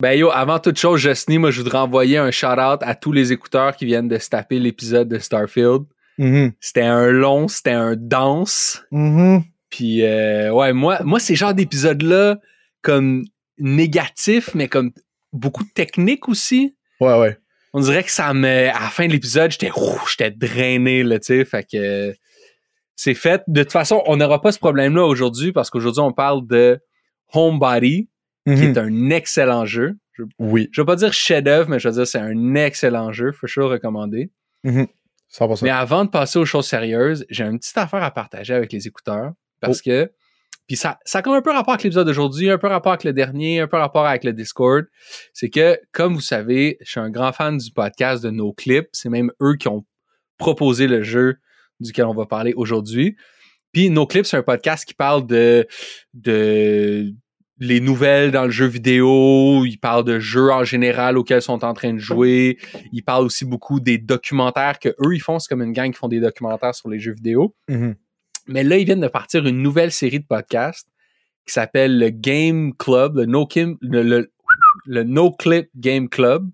Ben yo, avant toute chose, Justine, moi je voudrais envoyer un shout-out à tous les écouteurs qui viennent de se taper l'épisode de Starfield. Mhm. C'était un long, c'était un danse. Mhm. Puis euh, ouais, moi, moi ces genres d'épisodes-là, comme négatifs, mais comme beaucoup de techniques aussi. Ouais, ouais. On dirait que ça me. À la fin de l'épisode, j'étais ouf, j'étais drainé, là, tu sais. Fait que c'est fait. De toute façon, on n'aura pas ce problème-là aujourd'hui parce qu'aujourd'hui, on parle de Homebody, qui Mhm. est un excellent jeu. Je, Oui. je vais pas dire chef-d'œuvre, mais je veux dire c'est un excellent jeu. Faut sure recommander. 100%. Mais avant de passer aux choses sérieuses, j'ai une petite affaire à partager avec les écouteurs. Parce que. Puis ça, ça a comme un peu rapport avec l'épisode d'aujourd'hui, un peu rapport avec le dernier, un peu rapport avec le Discord. C'est que, comme vous savez, je suis un grand fan du podcast de nos clips. C'est même eux qui ont proposé le jeu duquel on va parler aujourd'hui. Puis nos clips, c'est un podcast qui parle de, de les nouvelles dans le jeu vidéo. Il parle de jeux en général auxquels ils sont en train de jouer. Il parle aussi beaucoup des documentaires que eux ils font. C'est comme une gang qui font des documentaires sur les jeux vidéo. Mhm. Mais là, ils viennent de partir une nouvelle série de podcasts qui s'appelle le Game Club, le No, Kim- le, le- le no Clip Game Club.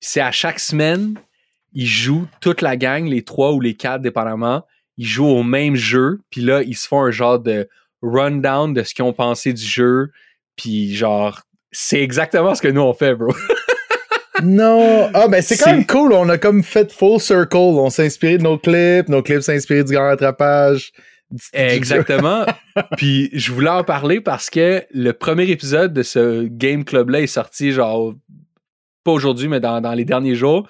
C'est à chaque semaine, ils jouent toute la gang, les trois ou les quatre, dépendamment. Ils jouent au même jeu, puis là, ils se font un genre de rundown de ce qu'ils ont pensé du jeu. Puis genre, c'est exactement ce que nous on fait, bro. Non. Ah, ben c'est quand même cool. On a comme fait full circle. On s'est inspiré de nos clips. Nos clips s'est inspiré du grand rattrapage. Exactement. Puis je voulais en parler parce que le premier épisode de ce Game Club-là est sorti, genre, pas aujourd'hui, mais dans, dans les derniers jours.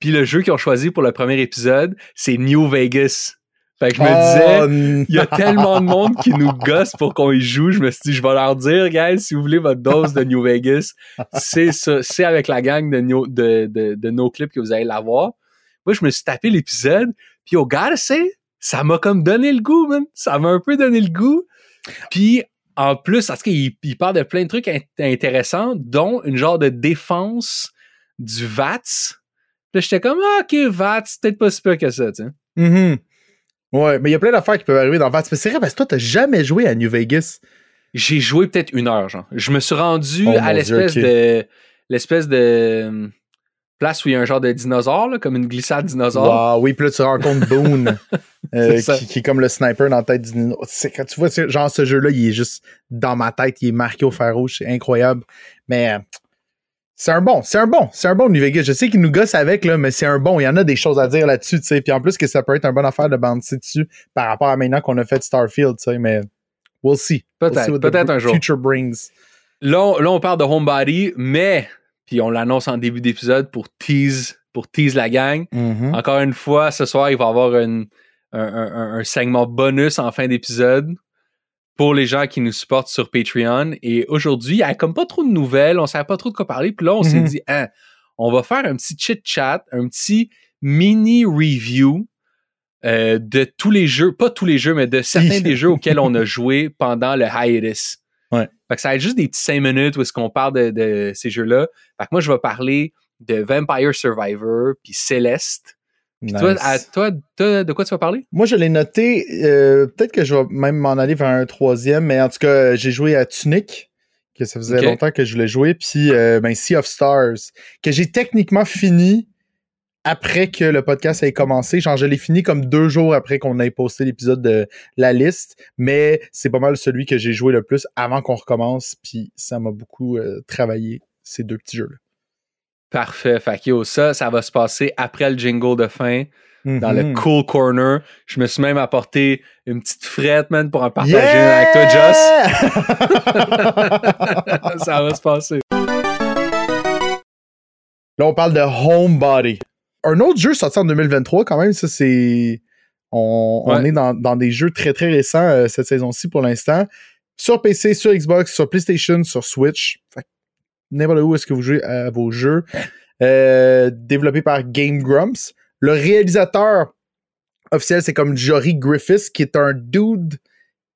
Puis le jeu qu'ils ont choisi pour le premier épisode, c'est New Vegas. Fait que je me disais, Oh, il y a tellement de monde qui nous gosse pour qu'on y joue. Je me suis dit, je vais leur dire, guys, si vous voulez votre dose de New Vegas, c'est ça. C'est avec la gang de, New- de, de, de No Clip que vous allez l'avoir. Moi, je me suis tapé l'épisode, puis au say, ça m'a comme donné le goût, man. Ça m'a un peu donné le goût. Puis, en plus, parce qu'il il parle de plein de trucs int- intéressants, dont une genre de défense du VATS. Là, j'étais comme, ah, OK, VATS, peut-être pas si pire que ça, tu sais. Mhm. Ouais, mais il y a plein d'affaires qui peuvent arriver dans Vats. Mais c'est vrai, parce que toi, t'as jamais joué à New Vegas. J'ai joué peut-être une heure, genre. Je me suis rendu Oh à l'espèce de l'espèce de euh, place où il y a un genre de dinosaure, là, comme une glissade dinosaure. Wow, oui, puis là, tu rencontres Boone, euh, qui, qui est comme le sniper dans la tête du Quand tu vois, genre, ce jeu-là, il est juste dans ma tête, il est marqué au fer rouge, c'est incroyable. Mais euh, c'est un bon, c'est un bon, c'est un bon New Vegas. Je sais qu'il nous gosse avec, là, mais c'est un bon. Il y en a des choses à dire là-dessus, tu sais. Puis en plus, que ça peut être une bonne affaire de bouncer dessus par rapport à maintenant qu'on a fait Starfield, tu sais. Mais we'll see. Peut-être, peut-être un jour. Future brings. Là, on, là, on parle de Homebody, mais, puis on l'annonce en début d'épisode pour tease, pour tease la gang. Mhm. Encore une fois, ce soir, il va y avoir une- un, un- un segment bonus en fin d'épisode pour les gens qui nous supportent sur Patreon. Et aujourd'hui, il n'y a comme pas trop de nouvelles, on ne savait pas trop de quoi parler. Puis là, on s'est Mhm. dit, Hein, on va faire un petit chit-chat, un petit mini review euh, de tous les jeux, pas tous les jeux, mais de certains des jeux auxquels on a joué pendant le hiatus. Ouais. Fait que ça va être juste des petits cinq minutes où est-ce qu'on parle de, de ces jeux-là. Fait que moi, je vais parler de Vampire Survivor puis Celeste. Puis toi, à- toi, de quoi tu vas parler? Moi, je l'ai noté. euh, Peut-être que je vais même m'en aller vers un troisième, mais en tout cas, j'ai joué à Tunic, que ça faisait longtemps que je voulais jouer, puis euh, ben, Sea of Stars, que j'ai techniquement fini après que le podcast ait commencé. Genre, je l'ai fini comme deux jours après qu'on ait posté l'épisode de la liste, mais c'est pas mal celui que j'ai joué le plus avant qu'on recommence, puis ça m'a beaucoup euh, travaillé, ces deux petits jeux-là. Parfait. Fait que yo, ça, ça va se passer après le jingle de fin, dans le Mhm. cool corner. Je me suis même apporté une petite frette, man, pour en partager Yeah! avec toi, Joss. ça va se passer. Là, on parle de Homebody. Un autre jeu sorti en 2023, quand même, ça, c'est. On, est dans, dans des jeux très, très récents euh, cette saison-ci pour l'instant. Sur PC, sur Xbox, sur PlayStation, sur Switch. Fait que N'importe où est-ce que vous jouez à vos jeux. Euh, développé par Game Grumps. Le réalisateur officiel, c'est comme Jory Griffiths, qui est un dude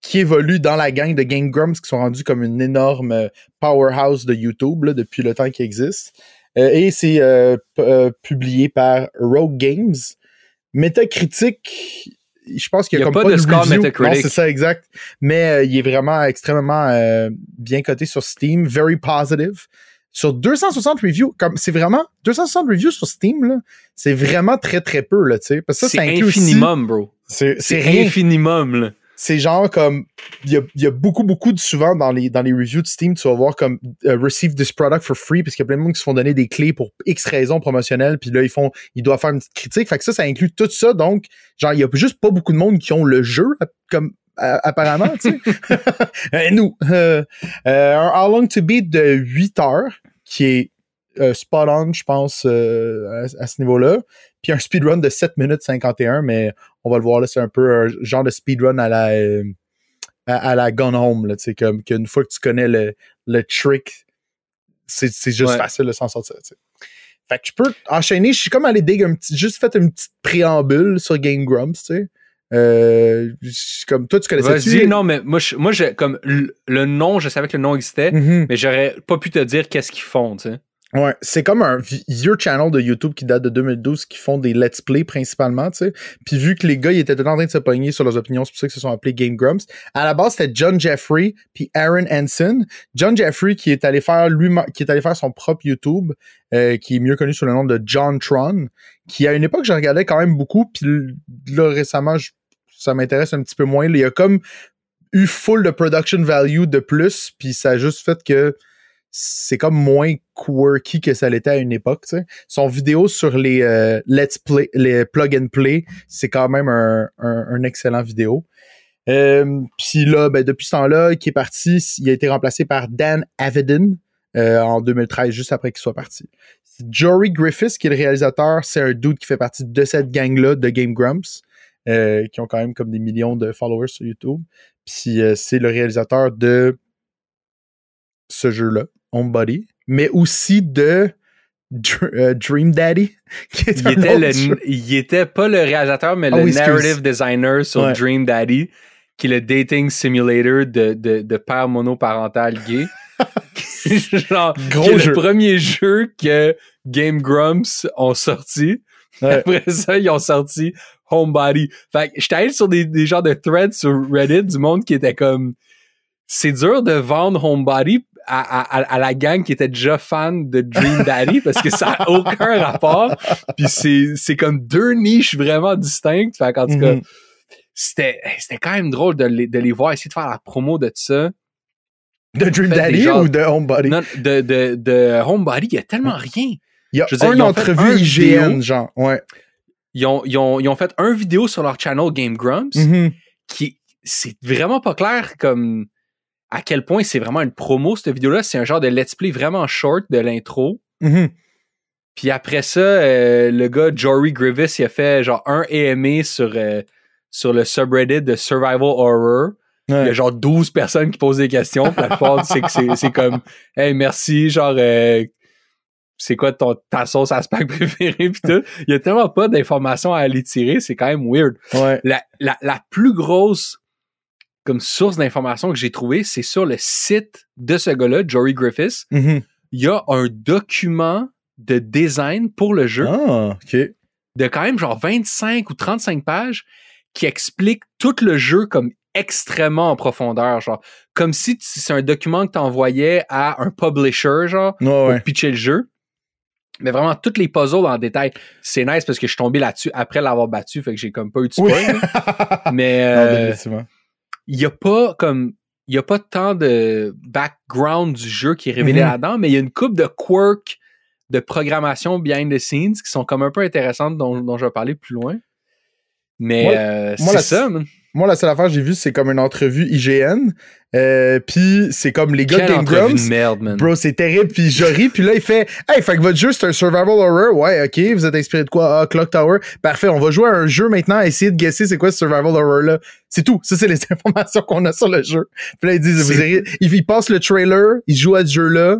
qui évolue dans la gang de Game Grumps, qui sont rendus comme une énorme euh, powerhouse de YouTube là, depuis le temps qu'il existe. Euh, et c'est euh, publié par Rogue Games. Metacritic, je pense qu'il Il y a comme pas pas, de score. Metacritic. C'est ça, exact. Mais il est vraiment extrêmement bien coté sur Steam. Very positive. Sur 260 reviews, comme c'est vraiment 260 reviews sur Steam, là, c'est vraiment très très peu, là, tu sais. Parce que ça, C'est aussi- infinimum, bro. C'est infinimum, là. C'est genre comme. Il y a, il y a beaucoup, beaucoup de souvent dans les, dans les reviews de Steam, tu vas voir comme euh, Receive this product for free, parce qu'il y a plein de monde qui se font donner des clés pour X raisons promotionnelles, puis là, ils font. Ils doivent faire une petite critique. Fait que ça, ça inclut tout ça. Donc, genre, il y a juste pas beaucoup de monde qui ont le jeu, comme apparemment, tu sais. Euh, nous. Euh, euh, un How Long to Beat de 8 heures, qui est euh, spot on, je pense, euh, à, à ce niveau-là. Puis un speedrun de 7 minutes 51, mais on va le voir là, c'est un peu un genre de speedrun à la euh, à, à la Gone Home, là, tu sais, comme qu'une fois que tu connais le, le trick, c'est c'est juste Ouais. facile de s'en sortir, tu sais. Fait que je peux enchaîner, je suis comme allé dig un petit, juste fait une petite préambule sur Game Grumps, tu sais. Euh, comme toi, tu connaissais Vas-y, non, mais moi, je, moi je, comme le, le nom, je savais que le nom existait, Mhm. mais j'aurais pas pu te dire qu'est-ce qu'ils font, tu sais. Ouais, c'est comme un vieux channel de YouTube qui date de 2012 qui font des let's play principalement, tu sais. Puis vu que les gars, ils étaient tout le temps en train de se pogner sur leurs opinions, c'est pour ça qu'ils se sont appelés Game Grumps. À la base, c'était John Jeffrey puis Aaron Hansen. John Jeffrey qui est allé faire lui qui est allé faire son propre YouTube, euh, qui est mieux connu sous le nom de John Tron, qui à une époque je regardais quand même beaucoup, puis là récemment je- ça m'intéresse un petit peu moins. Il y a comme eu full de production value de plus, puis ça a juste fait que c'est comme moins quirky que ça l'était à une époque. Son vidéo sur les euh, Let's Play, les plug and play, c'est quand même un, un- un excellent vidéo. Euh, Puis là, ben, depuis ce temps-là, qui est parti, il a été remplacé par Dan Avedon euh, en 2013, juste après qu'il soit parti. Jory Griffiths, qui est le réalisateur, c'est un dude qui fait partie de cette gang-là de Game Grumps, euh, qui ont quand même comme des millions de followers sur YouTube. Puis euh, c'est le réalisateur de ce jeu-là, Homebody, mais aussi de euh, Dream Daddy, qui est Il était, autre le, jeu. il était pas le réalisateur, mais Ah le narrative designer sur Ouais. Dream Daddy, qui est le dating simulator de, de, de père monoparental gay. Genre, Gros jeu. le premier jeu que Game Grumps ont sorti. Ouais. Après ça, ils ont sorti Homebody. Fait que j'étais allé sur des, des genres de threads sur Reddit du monde qui était comme c'est dur de vendre Homebody à, à, la gang qui était déjà fan de Dream Daddy parce que ça n'a aucun rapport. Puis c'est, c'est comme deux niches vraiment distinctes. Fait qu'en tout cas, Mhm. c'était, c'était quand même drôle de les, de les voir essayer de faire la promo de ça. De Dream Daddy genres- ou de Homebody? Non, de, de, de Homebody, il y a tellement rien. Il y a je veux dire, un entrevue un IGN, vidéo. genre. Ouais. Ils ont, ils ont, ils ont fait un vidéo sur leur channel Game Grumps Mhm. qui, c'est vraiment pas clair comme à quel point c'est vraiment une promo, cette vidéo-là. C'est un genre de let's play vraiment short de l'intro. Mhm. Puis après ça, euh, le gars Jory Grievous, il a fait genre un AMA sur, euh, sur le subreddit de Survival Horror. Il y a genre 12 personnes qui posent des questions. Puis la plupart, c'est que c'est, c'est comme Hey, merci, genre euh, c'est quoi ton, ta sauce à spag préférée puis tout. Il y a tellement pas d'informations à aller tirer, c'est quand même weird. Ouais. La, la, la plus grosse comme source d'informations que j'ai trouvée, c'est sur le site de ce gars-là, Jory Griffiths. Mhm. Il y a un document de design pour le jeu Ah, ok. de quand même genre 25 ou 35 pages qui explique tout le jeu comme extrêmement en profondeur, genre comme si c'est un document que tu envoyais à un publisher, genre, Ouais, pour pitcher le jeu. Mais vraiment, toutes les puzzles en détail. C'est nice parce que je suis tombé là-dessus après l'avoir battu, fait que j'ai comme pas eu de spoil. Mais euh, il y a pas comme il y a pas tant de background du jeu qui est révélé Mhm. là-dedans, mais il y a une coupe de quirks de programmation behind the scenes qui sont comme un peu intéressantes dont, dont je vais parler plus loin. Mais euh, c'est ça, man. Moi, la seule affaire que j'ai vue, c'est comme une entrevue IGN. Euh, puis c'est comme les gars de Game Grumps. de merde, man. Bro, c'est terrible. Puis je ris. Puis là, il fait Hey, fait que votre jeu, c'est un survival horror. Ouais, ok. Vous êtes inspiré de quoi? Ah, Clock Tower. Parfait. On va jouer à un jeu maintenant. Essayer de guesser c'est quoi ce survival horror-là. C'est tout. Ça, c'est les informations qu'on a sur le jeu. Puis là, ils disent vous irez- ils, passent le trailer. Ils jouent à ce jeu-là.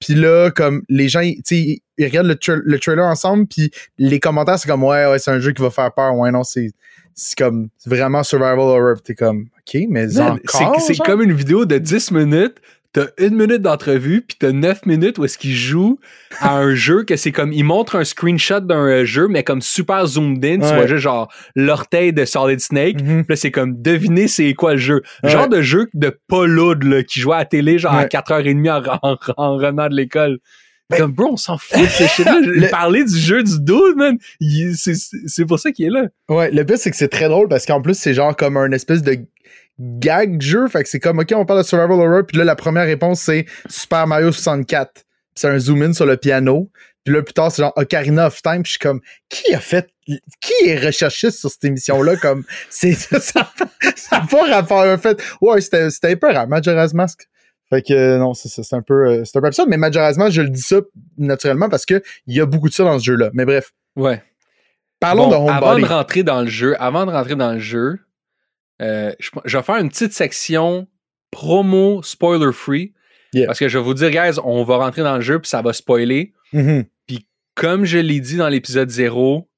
Puis là, comme les gens, tu sais, ils, ils regardent le, tra- le trailer ensemble. Puis les commentaires, c'est comme Ouais, ouais, c'est un jeu qui va faire peur. Ouais, non, c'est. C'est comme vraiment survival horror. T'es comme OK, mais c'est comme une vidéo de 10 minutes, t'as une minute d'entrevue, puis t'as neuf minutes où est-ce qu'il joue à un jeu que c'est comme, il montre un screenshot d'un jeu, mais comme super zoomed in, tu vois juste genre l'orteil de Solid Snake, Mhm. puis là, c'est comme deviner c'est quoi le jeu. Genre de jeu de pas lourd, là, qui jouait à la télé, genre à Ouais. 4h30 en, en, en revenant de l'école. Comme, bro, on s'en fout de ce shit-là. Le- Parler du jeu du dude, man, c'est pour ça qu'il est là. Ouais, le pire, c'est que c'est très drôle parce qu'en plus, c'est genre comme un espèce de gag jeu. Fait que c'est comme, OK, on parle de Survival Horror. Puis là, la première réponse, c'est Super Mario 64. Puis c'est un zoom-in sur le piano. Puis là, plus tard, c'est genre Ocarina of Time. Puis je suis comme, qui a fait, qui est recherchiste sur cette émission-là? Comme, c'est ça, ça n'a pas rapport. En fait, ouais, c'était c'était un peu rare, Majora's Mask. Fait que euh, non, c'est un peu, euh, c'est un peu absurde. Mais Mask, je le dis ça naturellement parce que il y a beaucoup de ça dans ce jeu-là. Mais bref, Ouais. parlons Bon, de avant Homebody. de rentrer dans le jeu, avant de rentrer dans le jeu, euh, je, je vais faire une petite section promo spoiler free. Yeah. Parce que je vais vous dire, guys, on va rentrer dans le jeu puis ça va spoiler. Mhm. Comme je l'ai dit dans l'épisode 0,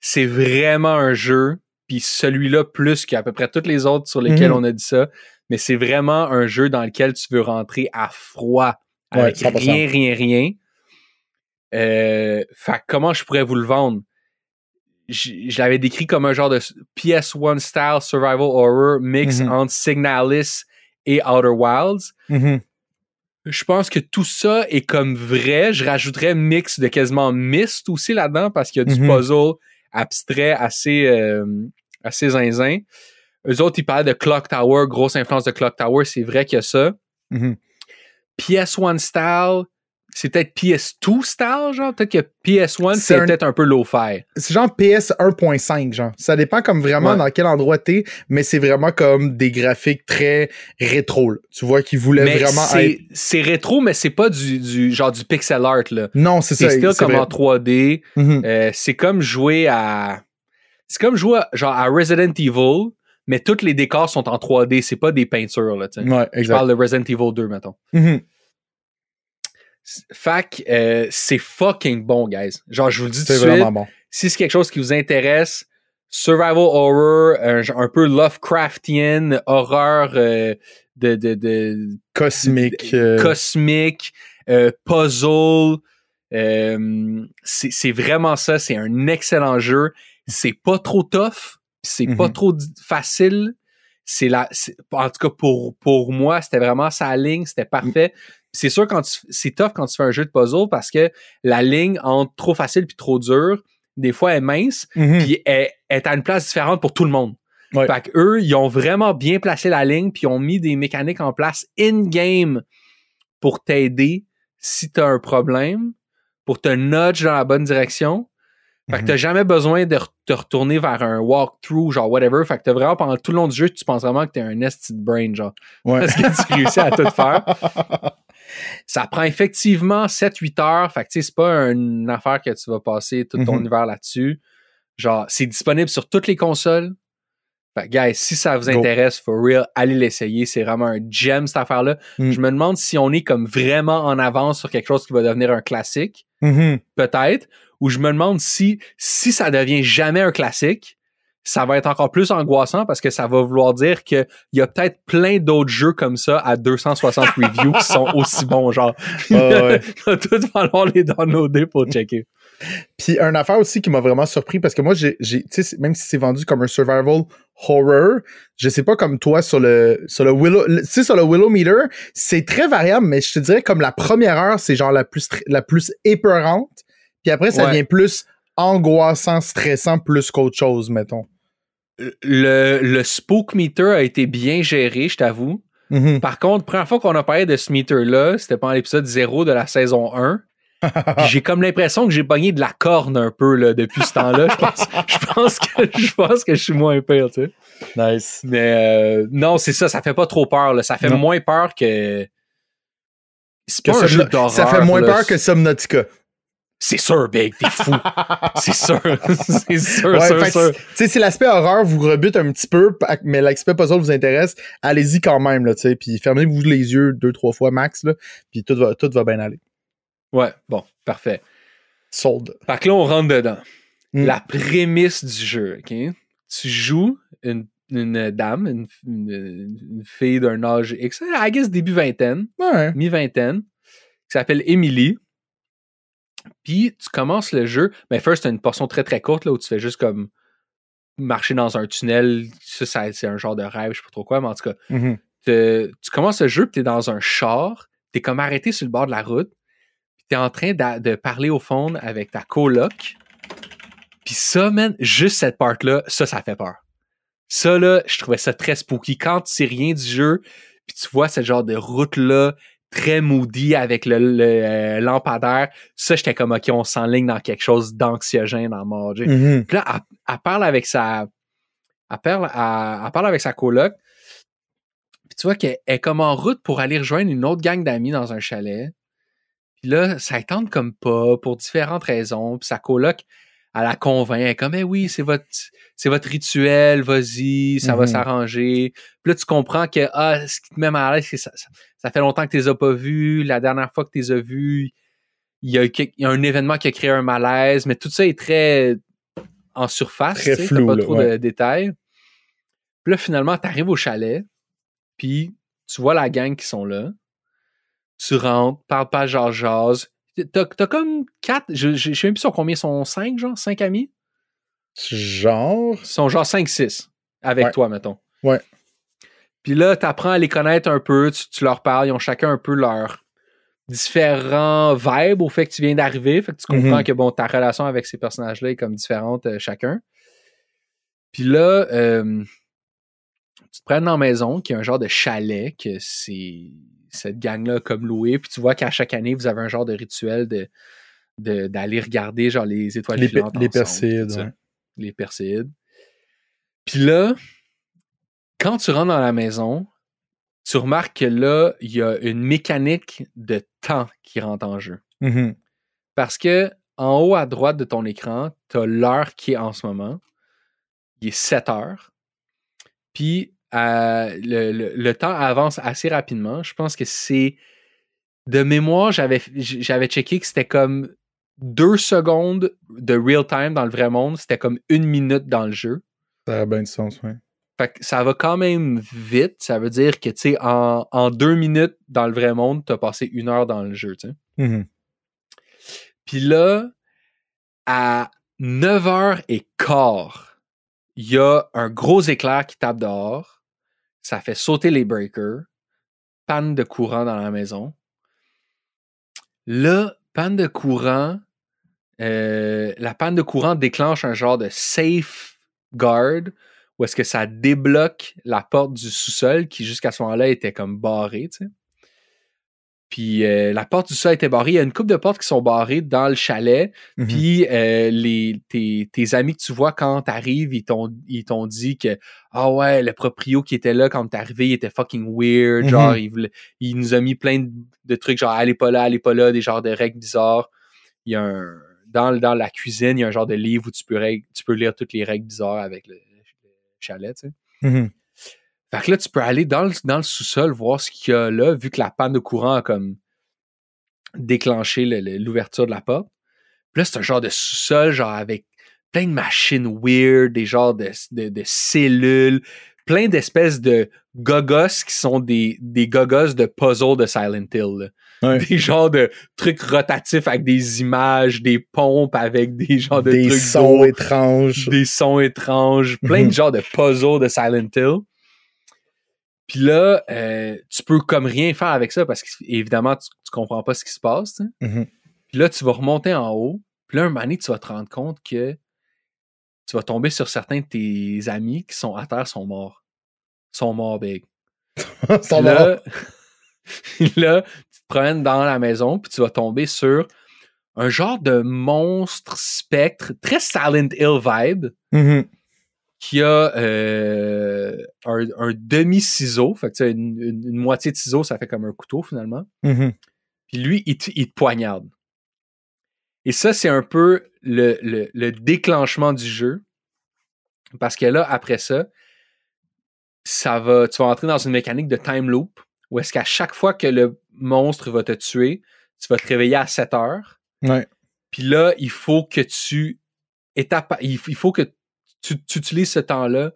c'est vraiment un jeu, puis celui-là plus qu'à peu près tous les autres sur lesquels Mhm. on a dit ça, mais c'est vraiment un jeu dans lequel tu veux rentrer à froid, avec 100%. rien, rien, rien. Euh, fait que comment je pourrais vous le vendre? Je, je l'avais décrit comme un genre de PS1 style survival horror mix Mhm. entre Signalis et Outer Wilds. Mhm. Je pense que tout ça est comme vrai. Je rajouterais mix de quasiment Myst aussi là-dedans parce qu'il y a du Mhm. puzzle abstrait assez, euh, assez zinzin. Eux autres, ils parlaient de Clock Tower, grosse influence de Clock Tower, c'est vrai qu'il y a ça. Mhm. PS1 style, c'est peut-être PS2 style, genre? Peut-être que PS1, C'est un- peut-être un peu low-fi. c'est genre PS 1.5, genre. Ça dépend comme vraiment Ouais. dans quel endroit t'es, mais c'est vraiment comme des graphiques très rétro. là. Tu vois qu'ils voulaient Mais vraiment c'est être. c'est rétro, mais c'est pas du, du genre du pixel art, là. Non, c'est ça. C'est comme vrai. en 3D. Mhm. Euh, c'est comme jouer à. C'est comme jouer à, genre à Resident Evil, mais tous les décors sont en 3D. C'est pas des peintures, là. Ouais, Je exact. parle de Resident Evil 2, mettons. Mhm. Fac, euh, c'est fucking bon, guys. Genre, je vous le dis tout C'est de suite. vraiment bon. Si c'est quelque chose qui vous intéresse, survival horror, un, peu Lovecraftian, horreur euh, de, de, de Cosmique. euh, cosmique, puzzle. c'est c'est vraiment ça. C'est un excellent jeu. C'est pas trop tough. C'est pas Mhm. trop facile. C'est la, en tout cas pour pour moi, c'était vraiment sa ligne. C'était parfait. C'est sûr quand c'est tough quand tu fais un jeu de puzzle parce que la ligne entre trop facile puis trop dur, des fois elle est mince mhm. puis elle, elle est à une place différente pour tout le monde. Ouais. Fait que eux, ils ont vraiment bien placé la ligne, puis ils ont mis des mécaniques en place in-game pour t'aider si t'as un problème, pour te nudge dans la bonne direction. Fait que Mhm. t'as jamais besoin de re- te retourner vers un walkthrough, genre whatever. Fait que t'as vraiment, pendant tout le long du jeu, tu penses vraiment que t'es un de brain, genre. Ouais. Parce que tu réussis à tout faire. Ça prend effectivement 7-8 heures. Fait que tu sais, c'est pas une affaire que tu vas passer tout ton Mhm. hiver là-dessus. Genre, c'est disponible sur toutes les consoles. Fait que, guys, si ça vous Go. intéresse, for real, allez l'essayer. C'est vraiment un gem, cette affaire-là. Mm. Je me demande si on est comme vraiment en avance sur quelque chose qui va devenir un classique. Mhm. Peut-être. Ou je me demande si, si ça devient jamais un classique, ça va être encore plus angoissant parce que ça va vouloir dire qu'il y a peut-être plein d'autres jeux comme ça à 260 reviews qui sont aussi bons, genre. Ouais, ouais. Tout falloir les downloader pour checker. Puis une affaire aussi qui m'a vraiment surpris parce que moi, j'ai, même si c'est vendu comme un survival horror, je sais pas comme toi sur le sur le Willow, tu sais sur le Willow Meter, c'est très variable, mais je te dirais comme la première heure, c'est genre la plus la plus épeurante, puis après ça Ouais. devient plus angoissant, stressant plus qu'autre chose, mettons. Le, le spook meter a été bien géré, je t'avoue. Mhm. Par contre, première fois qu'on a parlé de ce meter-là, c'était pendant l'épisode 0 de la saison 1. Puis j'ai comme l'impression que j'ai pogné de la corne un peu là, depuis ce temps-là. Je pense, je, pense que, je pense que je suis moins pire, tu sais. nice. Mais euh, non, c'est ça, ça fait pas trop peur. Là. Ça fait Non. moins peur que. C'est Que pas un jeu d'horreur. ça fait moins là. peur que Subnautica. C'est sûr, Big, t'es fou. c'est sûr. c'est sûr, Ouais, sûr, sûr. c'est- tu sais, si l'aspect horreur vous rebute un petit peu, mais l'aspect puzzle vous intéresse, allez-y quand même, là, tu sais, puis fermez-vous les yeux deux, trois fois max, là, puis tout va, tout va bien aller. Ouais, bon, parfait. Sold. Fait que là, on rentre dedans. Mm. La prémisse du jeu, OK? Tu joues une une dame, une, une- une fille d'un âge X, I guess début vingtaine, Ouais. mi-vingtaine, qui s'appelle Emily. Puis tu commences le jeu, mais first, t'as une portion très très courte là, où tu fais juste comme marcher dans un tunnel. Ça, ça- c'est un genre de rêve, je sais pas trop quoi, mais en tout cas, Mhm. te- tu commences le jeu, puis t'es dans un char, t'es comme arrêté sur le bord de la route, puis t'es en train de, parler au fond avec ta coloc. Puis ça, man, juste cette part-là, ça, ça fait peur. Ça, là, je trouvais ça très spooky. Quand tu sais rien du jeu, puis tu vois ce genre de route-là, très moody avec le, le, euh, lampadaire, ça, j'étais comme, OK, on s'enligne dans quelque chose d'anxiogène en mort. Mhm. Puis là, elle, elle parle avec sa. Elle parle, elle- elle parle avec sa coloc. Puis tu vois qu'elle est comme en route pour aller rejoindre une autre gang d'amis dans un chalet. Puis là, ça tente comme pas pour différentes raisons. Puis sa coloc, elle la convainc. Elle est comme, eh oui, c'est votre, c'est votre rituel, vas-y, ça va Mhm. s'arranger. Puis là, tu comprends que ah, ce qui te met mal à l'aise, c'est que ça, ça, ça fait longtemps que tu les as pas vus. La dernière fois que tu les as vus, il y, a, il y a un événement qui a créé un malaise, mais tout ça est très en surface. Très flou, pas là, trop ouais. de détails. Puis là, finalement, tu arrives au chalet, puis tu vois la gang qui sont là. Tu rentres, parle pas, genre, jase. T'as t'as comme quatre, je, je, je sais même plus sur combien sont, cinq, genre, cinq amis? Genre? Ils sont genre 5-6 avec Ouais. toi, mettons. Ouais. Puis là, tu apprends à les connaître un peu, tu, tu leur parles, ils ont chacun un peu leur différents vibes au fait que tu viens d'arriver. Fait que tu comprends Mhm. que bon, ta relation avec ces personnages-là est comme différente euh, chacun. Puis là, euh, tu te prends dans la maison, qui est un genre de chalet, que c'est cette gang-là comme loué. Puis tu vois qu'à chaque année, vous avez un genre de rituel de d'aller regarder genre les étoiles Les, filantes les Perséides. ouais. les Perséides. Puis là, quand tu rentres dans la maison, tu remarques que là, il y a une mécanique de temps qui rentre en jeu. Mhm. Parce que en haut à droite de ton écran, tu as l'heure qui est en ce moment. Il est 7 heures. Puis euh, le, le- le temps avance assez rapidement. Je pense que c'est. De mémoire, j'avais j'avais checké que c'était comme deux secondes de real time dans le vrai monde. C'était comme une minute dans le jeu. Ça a bien du sens, ouais. Fait que ça va quand même vite. Ça veut dire que, tu sais, en, en deux minutes dans le vrai monde, tu as passé une heure dans le jeu, tu sais. Mhm. Puis là, à 9h15, il y a un gros éclair qui tape dehors. Ça fait sauter les breakers. Panne de courant dans la maison. Là, panne de courant. euh, la panne de courant déclenche un genre de safe guard où est-ce que ça débloque la porte du sous-sol qui jusqu'à ce moment-là était comme barrée, tu sais. Puis euh, la porte du sous-sol était barrée. Il y a une couple de portes qui sont barrées dans le chalet. Mhm. Puis euh, les, tes, tes amis que tu vois quand t'arrives, ils t'ont, ils t'ont dit que Ah ouais, le proprio qui était là quand t'es arrivé, il était fucking weird. Mhm. Genre, il, il nous a mis plein de, de trucs, genre allez pas là, allez pas là, des genres de règles bizarres. Il y a un. Dans, dans la cuisine, il y a un genre de livre où tu peux, tu peux lire toutes les règles bizarres avec le, le chalet, tu sais. Mhm. Fait que là, tu peux aller dans le, dans le sous-sol, voir ce qu'il y a là, vu que la panne de courant a comme déclenché le- le- l'ouverture de la porte. Puis là, c'est un genre de sous-sol, genre avec plein de machines weird, des genres de, de, de cellules, plein d'espèces de gogos qui sont des, des gogos de puzzle de Silent Hill. Ouais. Des genres de trucs rotatifs avec des images, des pompes avec des genres de Des trucs sons étranges. des sons étranges, plein de genres de puzzles de Silent Hill. Puis là, euh, tu peux comme rien faire avec ça parce qu'évidemment, tu, tu comprends pas ce qui se passe. sais. Mhm. Puis là, tu vas remonter en haut. Puis là, un moment donné, tu vas te rendre compte que tu vas tomber sur certains de tes amis qui sont à terre, sont morts. Sont morts big. Va. là, là, tu te promènes dans la maison, puis tu vas tomber sur un genre de monstre spectre, très Silent Hill vibe, Mhm. Qui a euh, un, un demi-ciseau. Fait que une, une- une moitié de ciseau, ça fait comme un couteau finalement. Mhm. Puis lui, il te, il te poignarde. Et ça, c'est un peu le, le- le déclenchement du jeu. Parce que là, après ça, ça va, tu vas entrer dans une mécanique de time loop où est-ce qu'à chaque fois que le monstre va te tuer, tu vas te réveiller à 7 heures. Ouais. Puis là, il faut que tu étape, il il faut que tu, tu utilises ce temps-là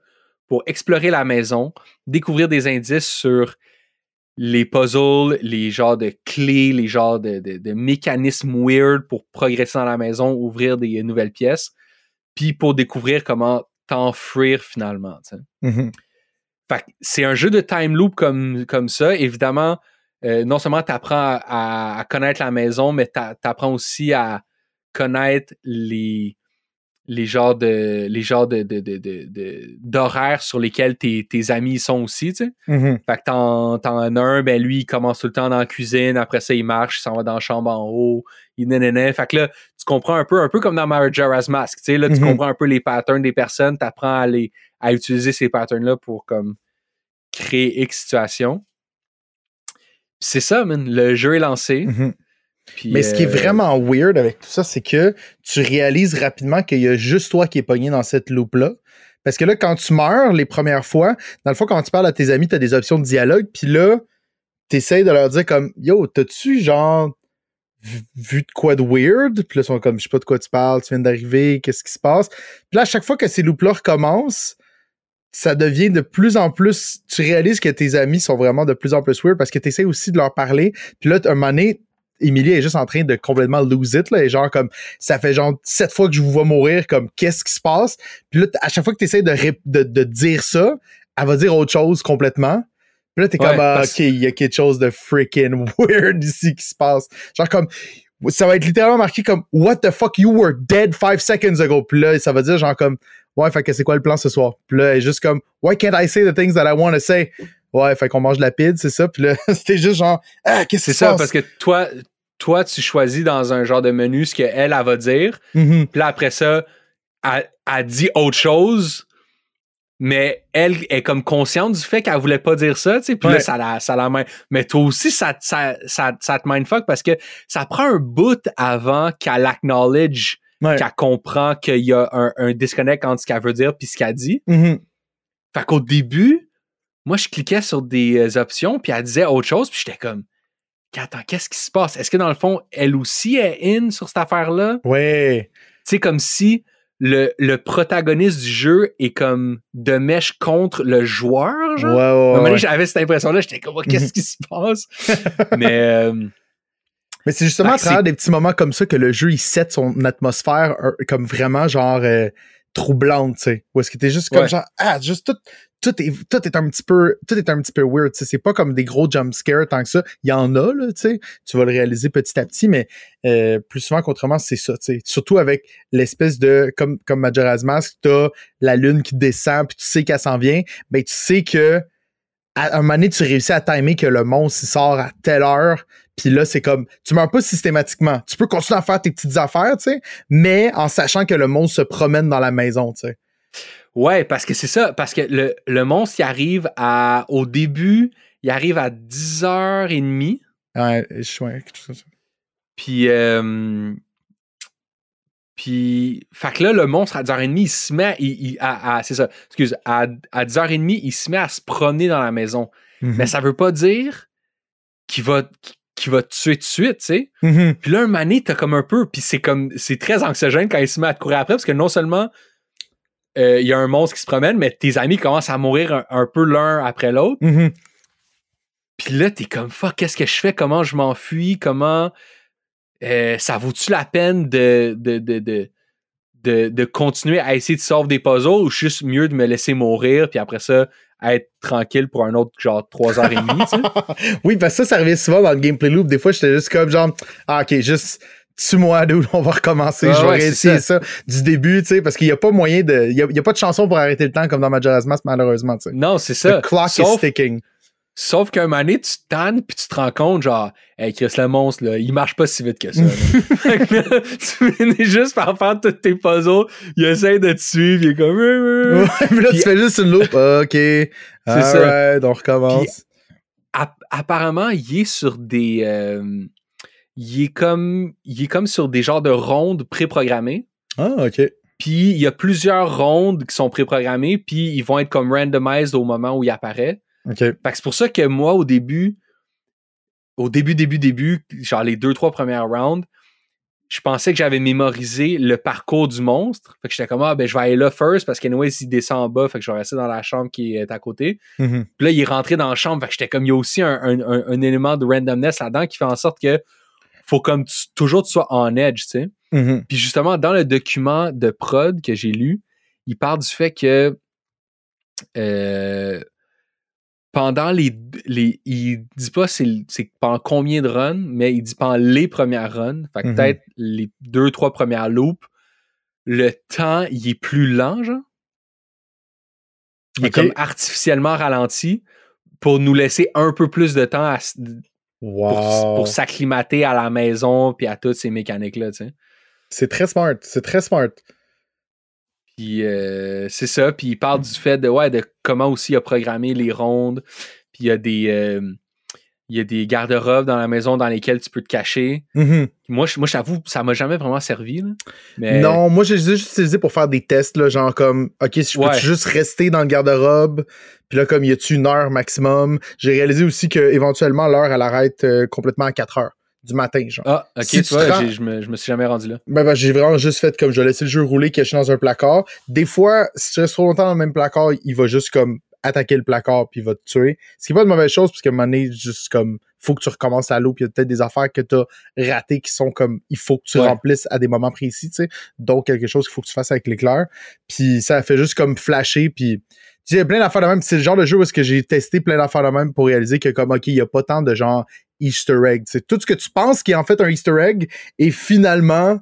pour explorer la maison, découvrir des indices sur les puzzles, les genres de clés, les genres de, de, de mécanismes weird pour progresser dans la maison, ouvrir des nouvelles pièces, puis pour découvrir comment t'enfuir finalement. Mhm. Que c'est un jeu de time loop comme, comme ça. Évidemment, euh, non seulement tu apprends à, à connaître la maison, mais tu apprends aussi à connaître les, les genres de les genres de, de, de, de- de- d'horaires sur lesquels tes, tes amis sont aussi, tu sais. Mhm. Fait que t'en, as un, ben lui, il commence tout le temps dans la cuisine, après ça, il marche, il s'en va dans la chambre en haut, il nénéné. Fait que là, tu comprends un peu, un peu comme dans Majora's Mask, tu sais, là, tu Mhm. comprends un peu les patterns des personnes, t'apprends à les, à utiliser ces patterns-là pour, comme, créer X situation. C'est ça, man. Le jeu est lancé. Mhm. Puis, Mais ce qui est euh, vraiment weird avec tout ça, c'est que tu réalises rapidement qu'il y a juste toi qui est pogné dans cette loupe-là. Parce que là, quand tu meurs les premières fois, dans le fond, quand tu parles à tes amis, tu as des options de dialogue, puis là, tu essaies de leur dire comme Yo, t'as-tu genre vu- de quoi de weird? Puis là, ils sont comme Je sais pas de quoi tu parles, tu viens d'arriver, qu'est-ce qui se passe? Puis là, à chaque fois que ces loupes-là recommencent, ça devient de plus en plus. Tu réalises que tes amis sont vraiment de plus en plus weird parce que tu essaies aussi de leur parler. Puis là, un moment donné, Émilie est juste en train de complètement lose it, là, et genre comme ça fait genre sept fois que je vous vois mourir, comme qu'est-ce qui se passe? Puis là, à chaque fois que tu essaies de, de, de dire ça, elle va dire autre chose complètement. Puis là, t'es Ouais, comme ah, OK, il y a quelque chose de freaking weird ici qui se passe. Genre comme ça va être littéralement marqué comme What the fuck, you were dead five seconds ago. Puis là, ça va dire genre comme Ouais, fait que c'est quoi le plan ce soir? Puis là, elle est juste comme Why can't I say the things that I want to say? Ouais, fait qu'on mange de la pide, c'est ça. Puis là, c'était juste genre Ah, qu'est-ce C'est qui se ça, parce que toi, toi, tu choisis dans un genre de menu ce qu'elle, elle va dire. Mhm. Puis là, après ça, elle, elle dit autre chose, mais elle est comme consciente du fait qu'elle voulait pas dire ça, tu sais. Puis Ouais. là, ça la, ça la main. Mais toi aussi, ça, ça, ça, ça te mindfuck parce que ça prend un bout avant qu'elle acknowledge, Ouais. qu'elle comprend qu'il y a un, un disconnect entre ce qu'elle veut dire puis ce qu'elle dit. Mhm. Fait qu'au début, moi, je cliquais sur des euh, options, puis elle disait autre chose, puis j'étais comme, attends, qu'est-ce qui se passe? Est-ce que dans le fond, elle aussi est in sur cette affaire-là? Ouais. Tu sais, comme si le, le protagoniste du jeu est comme de mèche contre le joueur, genre? ouais, j'avais cette impression-là, j'étais comme, Oh, qu'est-ce qui se passe? Mais, euh, Mais c'est justement Ben, à travers c'est- des petits moments comme ça que le jeu, il set son atmosphère euh, comme vraiment genre euh, troublante, tu sais. Où est-ce que t'es juste comme Ouais. genre, ah, juste tout, tout est, tout est un petit peu, tout est un petit peu weird. C'est pas comme des gros jump scares tant que ça. Il y en a, là, tu sais. Tu vas le réaliser petit à petit, mais euh, plus souvent qu'autrement, c'est ça. Surtout avec l'espèce de, comme, comme Majora's Mask, t'as la lune qui descend, puis tu sais qu'elle s'en vient, ben tu sais que à un moment donné, tu réussis à timer que le monstre il sort à telle heure, puis là, c'est comme, tu meurs pas systématiquement. Tu peux continuer à faire tes petites affaires, tu sais, mais en sachant que le monstre se promène dans la maison, tu sais. Ouais, parce que c'est ça, parce que le, le monstre, il arrive à, au début, il arrive à 10h30. Ouais, je chose comme ça. Puis, euh, puis, fait que là, le monstre, à 10h30, il se met, il, il- à, à- c'est ça, excuse, à, à 10h30, il se met à se promener dans la maison. Mhm. Mais ça veut pas dire qu'il va, qu'il va te tuer tout de suite, tu sais. Mhm. Puis là, un mané, t'as comme un peu, puis c'est comme, c'est très anxiogène quand il se met à te courir après, parce que non seulement euh, il y a un monstre qui se promène, mais tes amis commencent à mourir un, un peu l'un après l'autre. Mhm. Puis là, t'es comme fuck, qu'est-ce que je fais? Comment je m'enfuis? Comment euh, ça vaut-tu la peine de, de, de, de, de, de continuer à essayer de solve des puzzles ou juste mieux de me laisser mourir puis après ça être tranquille pour un autre genre 3h30, tu sais? oui, parce que ça, ça arrivait souvent dans le gameplay loop. Des fois, j'étais juste comme genre, ah, ok, juste tue-moi, dude, on va recommencer. Ah je vais ouais, réessayer ça. du début, tu sais, parce qu'il n'y a pas moyen de. Il n'y a, pas de chanson pour arrêter le temps comme dans Majora's Mask, malheureusement, tu sais. Non, c'est ça. The clock is Sauf, ticking. sauf qu'un moment donné, tu te tannes puis tu te rends compte, genre, hey, Chris le monstre, là, il marche pas si vite que ça. là. Tu finis juste par faire tous tes puzzles, il essaie de te suivre, il est comme. Ouais, puis là, tu fais juste une loupe. Ok. C'est ça. on recommence. app- apparemment, il est sur des. euh, il est comme. Il est comme sur des genres de rondes préprogrammées. ah, ok. Puis il y a plusieurs rondes qui sont préprogrammées, puis ils vont être comme randomized au moment où il apparaît. Ok. Fait que c'est pour ça que moi, au début, au début, début, début, genre les deux, trois premières rounds, je pensais que j'avais mémorisé le parcours du monstre. Fait que j'étais comme, ah, ben, je vais aller là first parce qu'anyway, s'il descend en bas, fait que je vais rester dans la chambre qui est à côté. Mhm. Puis là, il est rentré dans la chambre. Fait que j'étais comme, il y a aussi un, un- un- un élément de randomness là-dedans qui fait en sorte que faut comme tu- toujours tu sois en edge, tu sais. Mhm. Puis justement, dans le document de prod que j'ai lu, il parle du fait que euh, pendant les, les. Il dit pas c'est pendant combien de runs, mais il dit pendant les premières runs, fait que Mhm. peut-être les deux, trois premières loops, le temps, il est plus lent, genre. Il est comme artificiellement ralenti pour nous laisser un peu plus de temps à pour, s'acclimater à la maison puis à toutes ces mécaniques-là, tu sais. C'est très smart. C'est très smart. Puis euh, c'est ça. Puis il parle du fait de, ouais, de comment aussi il a programmé les rondes. Puis il y a des, euh, il y a des garde-robes dans la maison dans lesquelles tu peux te cacher. Mhm. Moi, je- moi j'avoue, ça m'a jamais vraiment servi. là. Mais, Non, moi, j'ai juste utilisé pour faire des tests, là, genre comme, OK, si je peux juste rester dans le garde-robe, puis là, comme, y a-tu une heure maximum? J'ai réalisé aussi que éventuellement l'heure, elle arrête euh, complètement à 4 heures du matin, genre. Ah, ok, Si tu vois, rends- je me, je me suis jamais rendu là. Ben, ben, j'ai vraiment juste fait comme je laissais le jeu rouler, caché dans un placard. Des fois, si tu restes trop longtemps dans le même placard, il va juste comme attaquer le placard puis il va te tuer. Ce qui est pas une mauvaise chose, parce qu'à un moment donné, juste comme, faut que tu recommences à l'eau, puis il y a peut-être des affaires que tu as ratées qui sont comme, il faut que tu Ouais. remplisses à des moments précis, tu sais. Donc, quelque chose qu'il faut que tu fasses avec l'éclair. Puis ça fait juste comme flasher, puis tu sais, il y a plein d'affaires de même. C'est le genre de jeu où est-ce que j'ai testé plein d'affaires de même pour réaliser que comme, OK, il y a pas tant de genre Easter egg. C'est tout ce que tu penses qui est en fait un Easter egg et finalement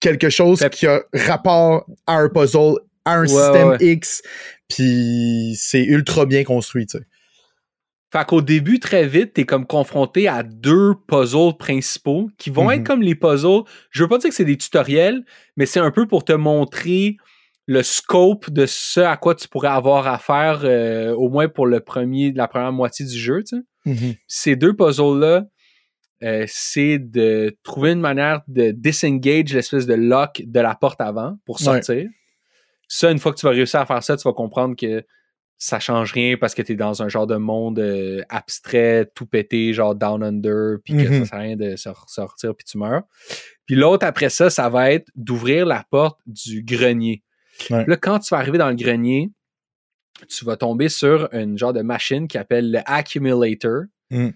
quelque chose qui a rapport à un puzzle, à un Ouais, système ouais. X, puis c'est ultra bien construit, tu sais. Fait qu'au début, très vite, t'es comme confronté à deux puzzles principaux qui vont Mhm. être comme les puzzles. Je veux pas dire que c'est des tutoriels, mais c'est un peu pour te montrer le scope de ce à quoi tu pourrais avoir à faire, euh, au moins pour le premier, la première moitié du jeu. tu sais. Ces deux puzzles-là, euh, c'est de trouver une manière de disengage l'espèce de lock de la porte avant pour Ouais. Ça, une fois que tu vas réussir à faire ça, tu vas comprendre que ça change rien parce que tu es dans un genre de monde euh, abstrait, tout pété, genre down under, puis que Mhm. ça sert à rien de sor- sortir puis tu meurs. Puis l'autre après ça, ça va être d'ouvrir la porte du grenier. Ouais. Là, quand tu vas arriver dans le grenier, tu vas tomber sur une genre de machine qui appelle le accumulator. Mm.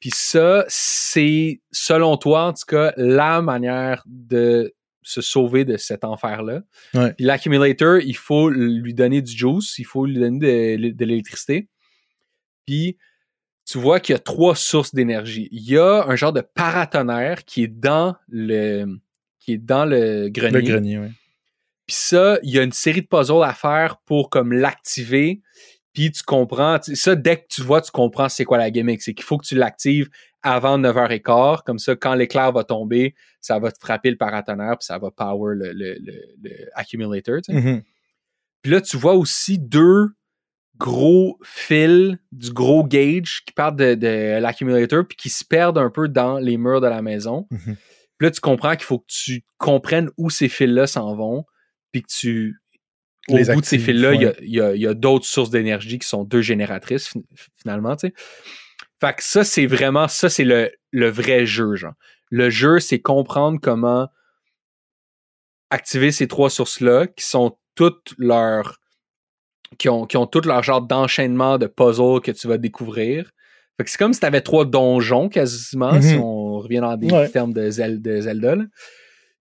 Puis ça, c'est, selon toi, en tout cas, la manière de se sauver de cet enfer-là. Ouais. Puis l'accumulator, il faut lui donner du juice, il faut lui donner de, de l'électricité. Puis tu vois qu'il y a trois sources d'énergie. Il y a un genre de paratonnerre qui est dans le, qui est dans le grenier. Le grenier, oui. Puis ça, il y a une série de puzzles à faire pour comme l'activer. Puis tu comprends, ça, dès que tu vois, tu comprends c'est quoi la gimmick. C'est qu'il faut que tu l'actives avant 9h15. Comme ça, quand l'éclair va tomber, ça va te frapper le paratonnerre, puis ça va power le, le, le, le accumulator. tu sais. Mhm. Puis là, tu vois aussi deux gros fils du gros gauge qui partent de, de l'accumulator puis qui se perdent un peu dans les murs de la maison. Mhm. Puis là, tu comprends qu'il faut que tu comprennes où ces fils-là s'en vont, puis que tu. Au Les bout de ces fils-là, il y a- ouais. il y a, il y a d'autres sources d'énergie qui sont deux génératrices, fin- finalement, tu sais. Fait que ça, c'est vraiment, ça, c'est le, le vrai jeu, genre. Le jeu, c'est comprendre comment activer ces trois sources-là, qui sont toutes leurs. qui ont, qui ont tout leur genre d'enchaînement de puzzles que tu vas découvrir. Fait que c'est comme si tu avais trois donjons quasiment, si Mhm. on revient dans des Ouais. termes de, Zel- de Zelda. là.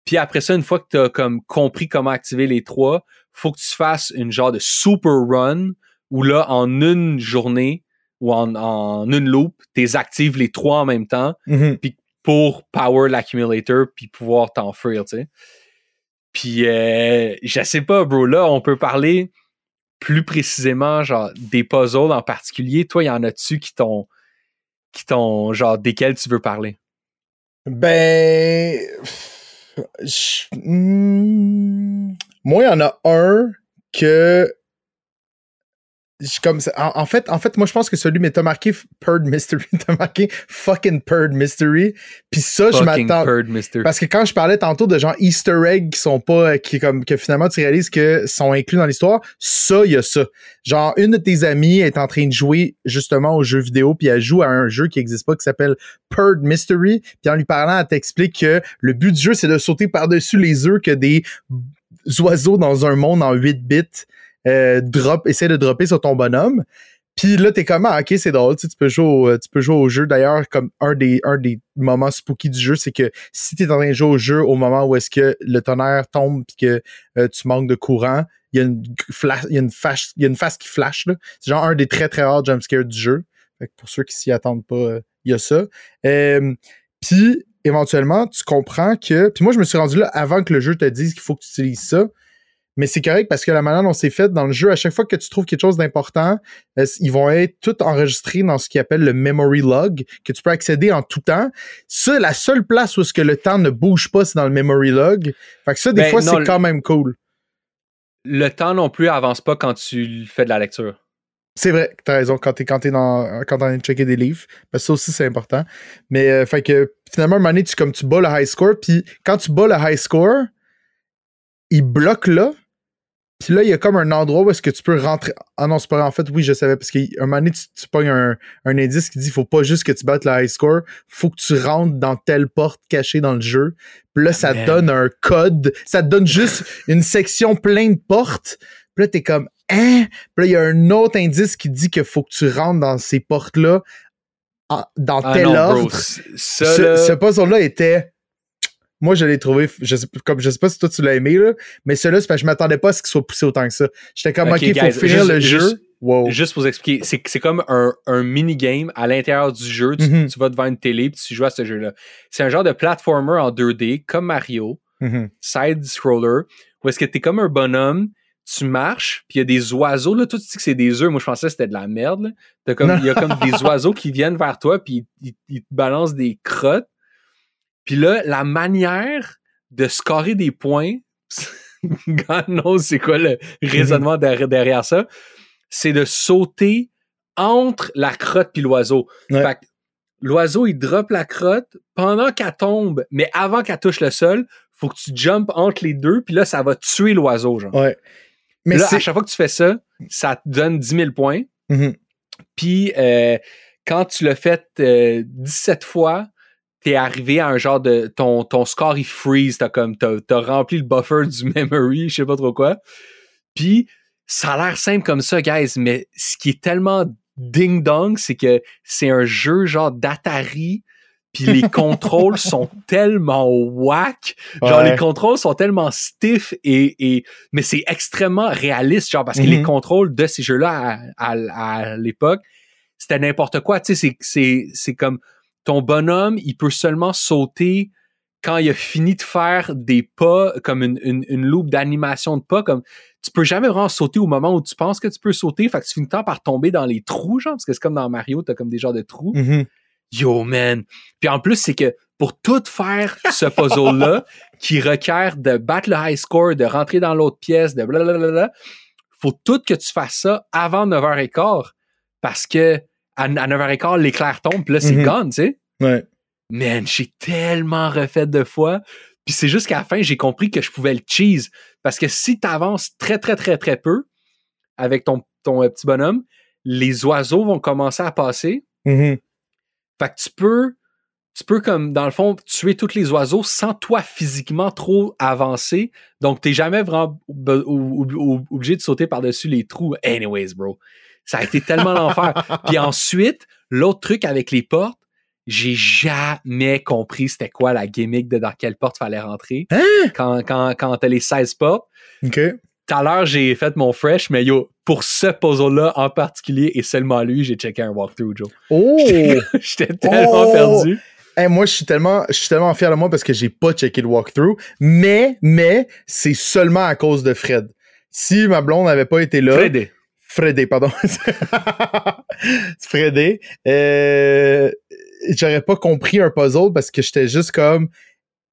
Puis après ça, une fois que tu as comme compris comment activer les trois, faut que tu fasses une genre de super run où là, en une journée ou en, en une loop, tu actives les trois en même temps Mhm. pour power l'accumulator puis pouvoir t'enfuir, tu sais. Puis euh, je sais pas, bro, là, on peut parler plus précisément, genre, des puzzles en particulier. Toi, il y en a-tu qui t'ont qui t'ont genre desquels tu veux parler? Ben. je- hmm, Moi, il y en a un que. Je- comme ça- en, en fait, en fait, moi je pense que celui, mais t'as marqué Purd Mystery, t'as marqué fucking Purd Mystery. Puis ça, je Fucking m'attends. Purd Mister. Parce que quand je parlais tantôt de genre Easter eggs qui sont pas, euh, qui comme, que finalement tu réalises que sont inclus dans l'histoire, ça, il y a ça. Genre, une de tes amies est en train de jouer justement au jeu vidéo, puis elle joue à un jeu qui existe pas, qui s'appelle Purd Mystery, puis en lui parlant, elle t'explique que le but du jeu, c'est de sauter par-dessus les œufs que des oiseaux dans un monde en 8 bits euh, essaie de dropper sur ton bonhomme. Puis là, t'es comme, ah, ok, c'est drôle, tu, sais, tu peux jouer au, tu peux jouer au jeu. D'ailleurs, comme un des, un des moments spooky du jeu, c'est que si t'es en train de jouer au jeu au moment où est-ce que le tonnerre tombe puis que euh, tu manques de courant, il y a une il y a une il y a une face qui flash, là. C'est genre un des très très rares jumpscares du jeu. Pour ceux qui s'y attendent pas, euh, il y a ça. Euh, puis, éventuellement, tu comprends que. Puis moi, je me suis rendu là avant que le jeu te dise qu'il faut que tu utilises ça. Mais c'est correct parce que la manière dont c'est fait dans le jeu, à chaque fois que tu trouves quelque chose d'important, euh, ils vont être tout enregistrés dans ce qu'ils appelle le memory log, que tu peux accéder en tout temps. Ça, la seule place où est-ce que le temps ne bouge pas, c'est dans le memory log. Fait que ça, des Ben, fois, c'est quand même cool. Le temps non plus avance pas quand tu fais de la lecture. C'est vrai, t'as raison, quand t'es quand t'es dans quand t'es en train de checker des livres. Parce que ça aussi, c'est important. Mais euh, fait que finalement, un moment donné, tu, comme tu bats le high score, puis quand tu bats le high score, il bloque là. Puis là, il y a comme un endroit où est-ce que tu peux rentrer. Ah non, c'est pas vrai. En fait, oui, je savais. Parce qu'un moment donné, tu, tu pognes un, un indice qui dit faut pas juste que tu battes le high score, faut que tu rentres dans telle porte cachée dans le jeu. Puis là, ça te Man. donne un code. Ça te donne juste une section pleine de portes. Puis là, t'es comme, hein? Puis là, il y a un autre indice qui dit qu'il faut que tu rentres dans ces portes-là dans Ah tel non, ordre. bro. ce, ce puzzle-là était. Moi, je l'ai trouvé. Je sais, comme, je sais pas si toi tu l'as aimé, là, mais celui-là, c'est parce que je m'attendais pas à ce qu'il soit poussé autant que ça. J'étais comme, Ok, il faut finir juste- le jeu. juste- wow. Juste pour vous expliquer, c'est comme un, un mini-game à l'intérieur du jeu. Tu, Mhm. tu vas devant une télé puis tu joues à ce jeu-là. C'est un genre de platformer en 2D, comme Mario, Mhm. side-scroller, où est-ce que t'es comme un bonhomme, tu marches, puis il y a des oiseaux. Là, toi, tu dis que c'est des œufs. Moi, je pensais que c'était de la merde. Il y a comme des oiseaux qui viennent vers toi, puis ils, ils te balancent des crottes. Puis là, la manière de scorer des points, God knows c'est quoi le raisonnement derrière, derrière ça, c'est de sauter entre la crotte puis l'oiseau. Ouais. Fait que l'oiseau, il drop la crotte pendant qu'elle tombe, mais avant qu'elle touche le sol, faut que tu jumpes entre les deux, puis là, ça va tuer l'oiseau, genre. Ouais. Mais là, à chaque fois que tu fais ça, ça te donne 10 000 points. Mhm. Puis euh, quand tu l'as fait euh, 17 fois, t'es arrivé à un genre de ton, ton score il freeze, t'as comme t'as, t'as rempli le buffer du memory, je sais pas trop quoi. Puis ça a l'air simple comme ça, guys, mais ce qui est tellement ding dong, c'est que c'est un jeu genre d'Atari. Puis les contrôles sont tellement whack. Genre, Ouais. les contrôles sont tellement stiff et, et mais c'est extrêmement réaliste, genre, parce que Mhm. les contrôles de ces jeux-là à, à- à l'époque, c'était n'importe quoi. Tu sais, c'est- c'est, c'est comme ton bonhomme, il peut seulement sauter quand il a fini de faire des pas, comme une, une, une loupe d'animation de pas, comme tu peux jamais vraiment sauter au moment où tu penses que tu peux sauter, fait que tu finis temps par tomber dans les trous, genre, parce que c'est comme dans Mario, t'as comme des genres de trous. Mhm. Yo, man. Puis en plus, c'est que pour tout faire ce puzzle-là, qui requiert de battre le high score, de rentrer dans l'autre pièce, de blablabla, faut tout que tu fasses ça avant 9h15. Parce que à, à 9h15, l'éclair tombe, puis là, c'est Mhm. gone, tu sais. Ouais. Man, j'ai tellement refait de fois. Puis c'est juste qu'à la fin, j'ai compris que je pouvais le cheese. Parce que si tu avances très, très, très, très peu avec ton, ton euh, petit bonhomme, les oiseaux vont commencer à passer. Mhm. Fait que tu peux, tu peux comme, dans le fond, tuer tous les oiseaux sans toi physiquement trop avancer. Donc, t'es jamais vraiment obligé de sauter par-dessus les trous. Anyways, bro. Ça a été tellement l'enfer. Puis ensuite, l'autre truc avec les portes, j'ai jamais compris c'était quoi la gimmick de dans quelle porte fallait rentrer. Hein? Quand, quand, quand t'as les 16 portes. OK. Tout à l'heure, j'ai fait mon fresh, mais yo, pour ce puzzle-là en particulier et seulement lui, j'ai checké un walkthrough, Joe. Oh! J'étais tellement Oh! perdu. Hey, moi, je suis tellement, je suis tellement fier de moi parce que j'ai pas checké le walkthrough, mais, mais, c'est seulement à cause de Fred. Si ma blonde n'avait pas été là, Freddy. Fredé, pardon. Fredé, euh, j'aurais pas compris un puzzle parce que j'étais juste comme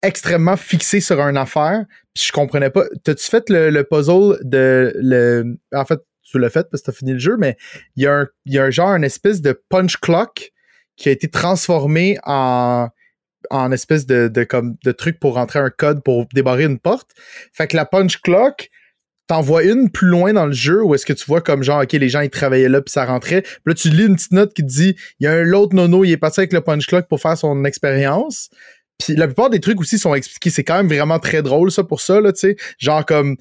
extrêmement fixé sur une affaire, puis je comprenais pas. T'as-tu fait le, le puzzle de le, en fait, tu l'as fait parce que t'as fini le jeu, mais il y, a un, y a un genre, une espèce de punch clock qui a été transformé en en espèce de, de, comme, de truc pour rentrer un code pour débarrer une porte. Fait que la punch clock, t'en vois une plus loin dans le jeu où est-ce que tu vois comme genre, OK, les gens, ils travaillaient là puis ça rentrait? Puis là, tu lis une petite note qui te dit, il y a un autre nono, il est passé avec le punch clock pour faire son expérience. Puis la plupart des trucs aussi sont expliqués. C'est quand même vraiment très drôle, ça, pour ça, là, tu sais. Genre comme,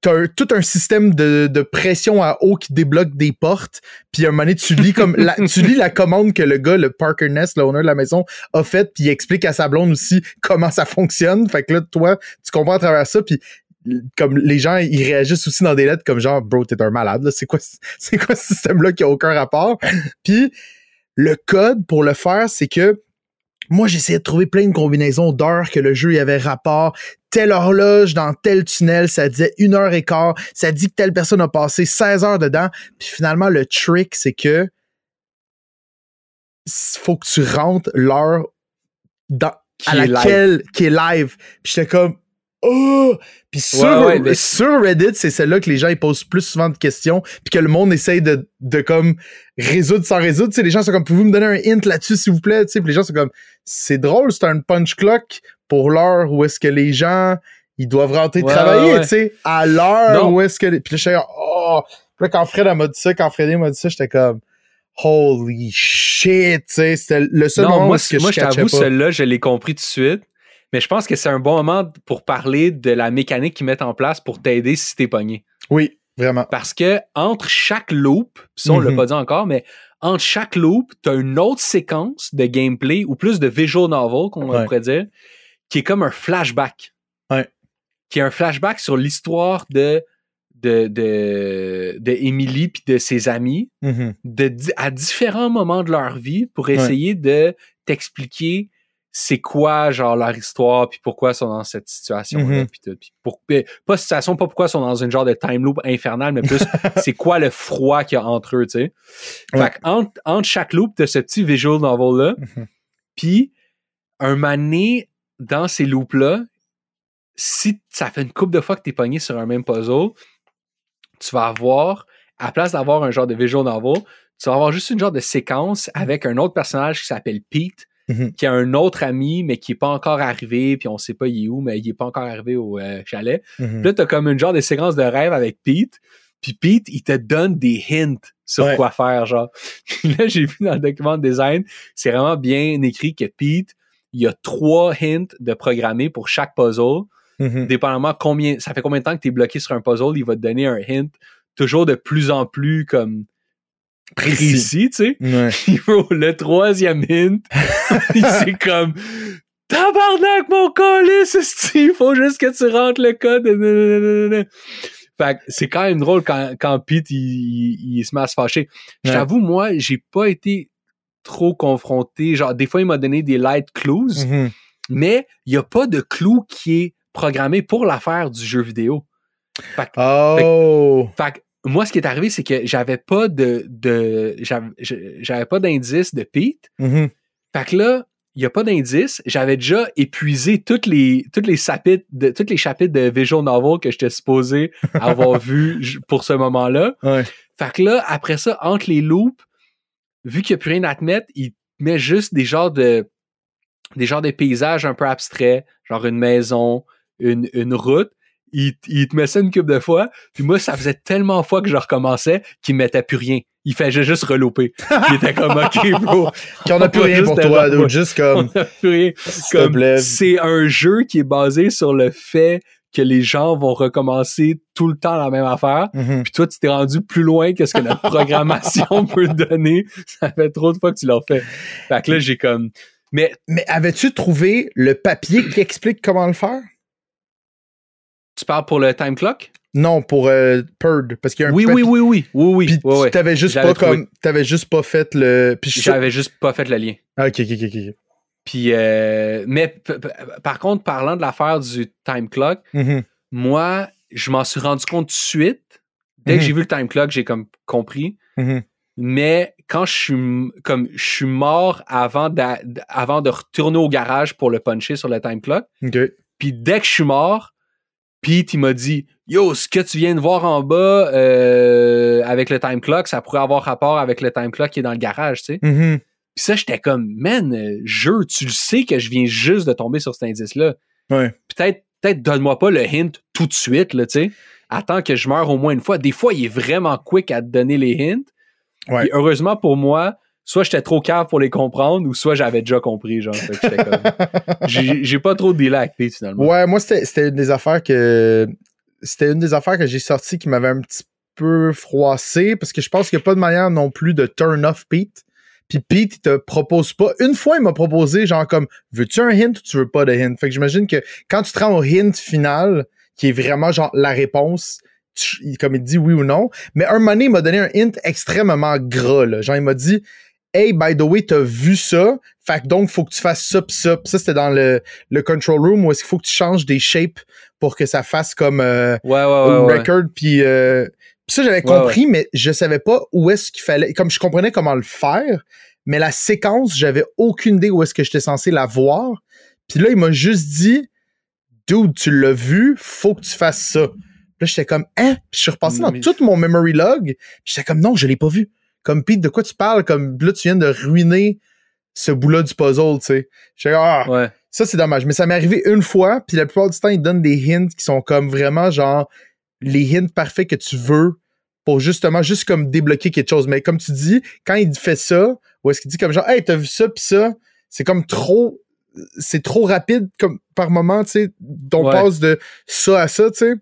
t'as tout un système de, pression à eau qui débloque des portes. Puis à un moment donné, tu lis comme la, commande que le gars, le Parker Ness, l'owner de la maison, a faite, puis il explique à sa blonde aussi comment ça fonctionne. Fait que là, toi, tu comprends à travers ça, puis comme les gens ils réagissent aussi dans des lettres comme genre bro t'es un malade c'est quoi c'est quoi ce système là qui a aucun rapport? Puis le code pour le faire c'est que moi, j'essayais de trouver plein de combinaisons d'heures que le jeu y avait rapport. Telle horloge dans tel tunnel, ça disait une heure et quart. Ça dit que telle personne a passé 16 heures dedans. Puis finalement, le trick, c'est que faut que tu rentres l'heure dans, à laquelle qui est live. Puis j'étais comme oh! Puis sur, sur Reddit c'est celle-là que les gens ils posent plus souvent de questions puis que le monde essaye de, de comme résoudre sans résoudre. Tu sais les gens sont comme pouvez-vous me donner un hint là-dessus s'il vous plaît? Tu sais les gens sont comme c'est drôle c'est un punch clock pour l'heure où est-ce que les gens ils doivent rentrer travailler tu sais à l'heure où est-ce que puis là je oh! Puis là quand Fred m'a dit ça quand Freddy m'a dit ça j'étais comme holy shit tu sais c'était le seul moment moi, où que moi je, je t'avoue celle-là je l'ai compris tout de suite mais je pense que c'est un bon moment pour parler de la mécanique qu'ils mettent en place pour t'aider si t'es pogné. Oui, vraiment. Parce que entre chaque loop, ça on l'a Mhm. pas dit encore, mais entre chaque loop, t'as une autre séquence de gameplay ou plus de visual novel, qu'on Ouais. pourrait dire, qui est comme un flashback. Ouais. Qui est un flashback sur l'histoire de de, de, de Emily puis de ses amis Mhm. de, à différents moments de leur vie pour essayer de t'expliquer c'est quoi genre leur histoire puis pourquoi ils sont dans cette situation là Mhm. puis tout puis pour pas situation pas pourquoi ils sont dans une genre de time loop infernal mais plus c'est quoi le froid qu'il y a entre eux tu sais Ouais. fait que entre, entre chaque loop t'as ce petit visual novel là Mhm. puis un mané dans ces loops là si ça fait une couple de fois que t'es pogné sur un même puzzle tu vas avoir à place d'avoir un genre de visual novel tu vas avoir juste une genre de séquence avec un autre personnage qui s'appelle Pete Mhm. qui a un autre ami, mais qui est pas encore arrivé, puis on sait pas il est où, mais il est pas encore arrivé au euh, chalet. Mhm. Là, t'as comme une genre de séquence de rêve avec Pete, puis Pete, il te donne des hints sur Ouais. quoi faire, genre. Là, j'ai vu dans le document de design, c'est vraiment bien écrit que Pete, il y a trois hints de programmer pour chaque puzzle, Mhm. dépendamment combien, ça fait combien de temps que t'es bloqué sur un puzzle, il va te donner un hint toujours de plus en plus comme précis, tu sais. Ouais. Le troisième hint, c'est comme Tabarnak, mon calice, il faut juste que tu rentres le code. Fait que c'est quand même drôle quand, quand Pete il, il- il se met à se fâcher. Je Ouais. t'avoue, moi, j'ai pas été trop confronté. Genre, des fois, il m'a donné des light clues, Mhm. mais il y a pas de clou qui est programmé pour l'affaire du jeu vidéo. Fait Oh! fait moi, ce qui est arrivé, c'est que j'avais pas de, de j'avais pas d'indice de Pete. Mhm. Fait que là, il n'y a pas d'indice. J'avais déjà épuisé toutes les, toutes les chapitres de, toutes les chapitres de visual novel que j'étais supposé avoir vu pour ce moment-là. Ouais. Fait que là, après ça, entre les loops, vu qu'il n'y a plus rien à te mettre, il met juste des genres de, des genres de paysages un peu abstraits, genre une maison, une, une route. Il, il te met ça une couple de fois. Puis moi, ça faisait tellement de fois que je recommençais qu'il mettait plus rien. Il faisait juste relouper. Il était comme, OK, bro. Qu'on a plus rien pour toi, juste comme, On a plus rien. Comme, c'est un jeu qui est basé sur le fait que les gens vont recommencer tout le temps la même affaire. Mhm. Puis toi, tu t'es rendu plus loin que ce que notre programmation peut te donner. Ça fait trop de fois que tu l'as fait. Fait que là, j'ai comme... Mais Mais avais-tu trouvé le papier qui explique comment le faire? Tu parles pour le time clock? Non, pour euh, Purd, parce qu'il y a un Oui, oui, oui, oui. Oui, oui. Puis ouais. tu t'avais juste pas trouvé. comme, t'avais juste pas fait le. J'avais juste pas fait le lien. Ah, ok, ok, ok. Puis, euh, mais par contre, parlant de l'affaire du time clock, Mhm. moi, je m'en suis rendu compte tout de suite. Dès que Mhm. j'ai vu le time clock, j'ai comme compris. Mhm. Mais quand je suis comme je suis mort avant, de retourner au garage pour le puncher sur le time clock, puis dès que je suis mort, Pete, il m'a dit Yo, ce que tu viens de voir en bas euh, avec le time clock, ça pourrait avoir rapport avec le time clock qui est dans le garage, tu sais. Mhm. Puis ça, j'étais comme, man, euh, jeu, tu le sais que je viens juste de tomber sur cet indice-là. Ouais. Peut-être, peut-être donne-moi pas le hint tout de suite, là, tu sais. Attends que je meure au moins une fois. Des fois, il est vraiment quick à te donner les hints. Ouais. Puis heureusement pour moi, soit j'étais trop cave pour les comprendre, ou soit j'avais déjà compris, genre. J'ai, pas trop de délai finalement. Ouais, moi, c'était une des affaires que. C'était une des affaires que j'ai sorties qui m'avait un petit peu froissé parce que je pense qu'il n'y a pas de manière non plus de turn off Pete. Puis Pete, il te propose pas. Une fois, il m'a proposé, genre, comme, veux-tu un hint ou tu veux pas de hint? Fait que j'imagine que quand tu te rends au hint final, qui est vraiment, genre, la réponse, comme il dit oui ou non. Mais un moment il m'a donné un hint extrêmement gras, là. Genre, il m'a dit, Hey, by the way, t'as vu ça? Fait que donc, faut que tu fasses ça pis ça. Pis ça, c'était dans le, le control room où est-ce qu'il faut que tu changes des shapes pour que ça fasse comme euh, Ouais, ouais, ouais. ouais. record. Puis euh, pis ça, j'avais compris, mais je savais pas où est-ce qu'il fallait. Comme je comprenais comment le faire, mais la séquence, j'avais aucune idée où est-ce que j'étais censé la voir. Puis là, il m'a juste dit, dude, tu l'as vu, faut que tu fasses ça. Puis là, j'étais comme, hein? Puis je suis repassé dans Mais- tout mon memory log. J'étais comme, non, je l'ai pas vu. Comme Pete, de quoi tu parles? Comme là, tu viens de ruiner ce bout-là du puzzle, tu sais. J'étais ah, Ouais. ça c'est dommage. Mais ça m'est arrivé une fois, puis la plupart du temps, ils donnent des hints qui sont comme vraiment genre les hints parfaits que tu veux pour justement juste comme débloquer quelque chose. Mais comme tu dis, quand il fait ça, ou est-ce qu'il dit comme genre, hey, t'as vu ça, puis ça, c'est comme trop. C'est trop rapide comme par moment, tu sais, on Ouais. passe de ça à ça, tu sais.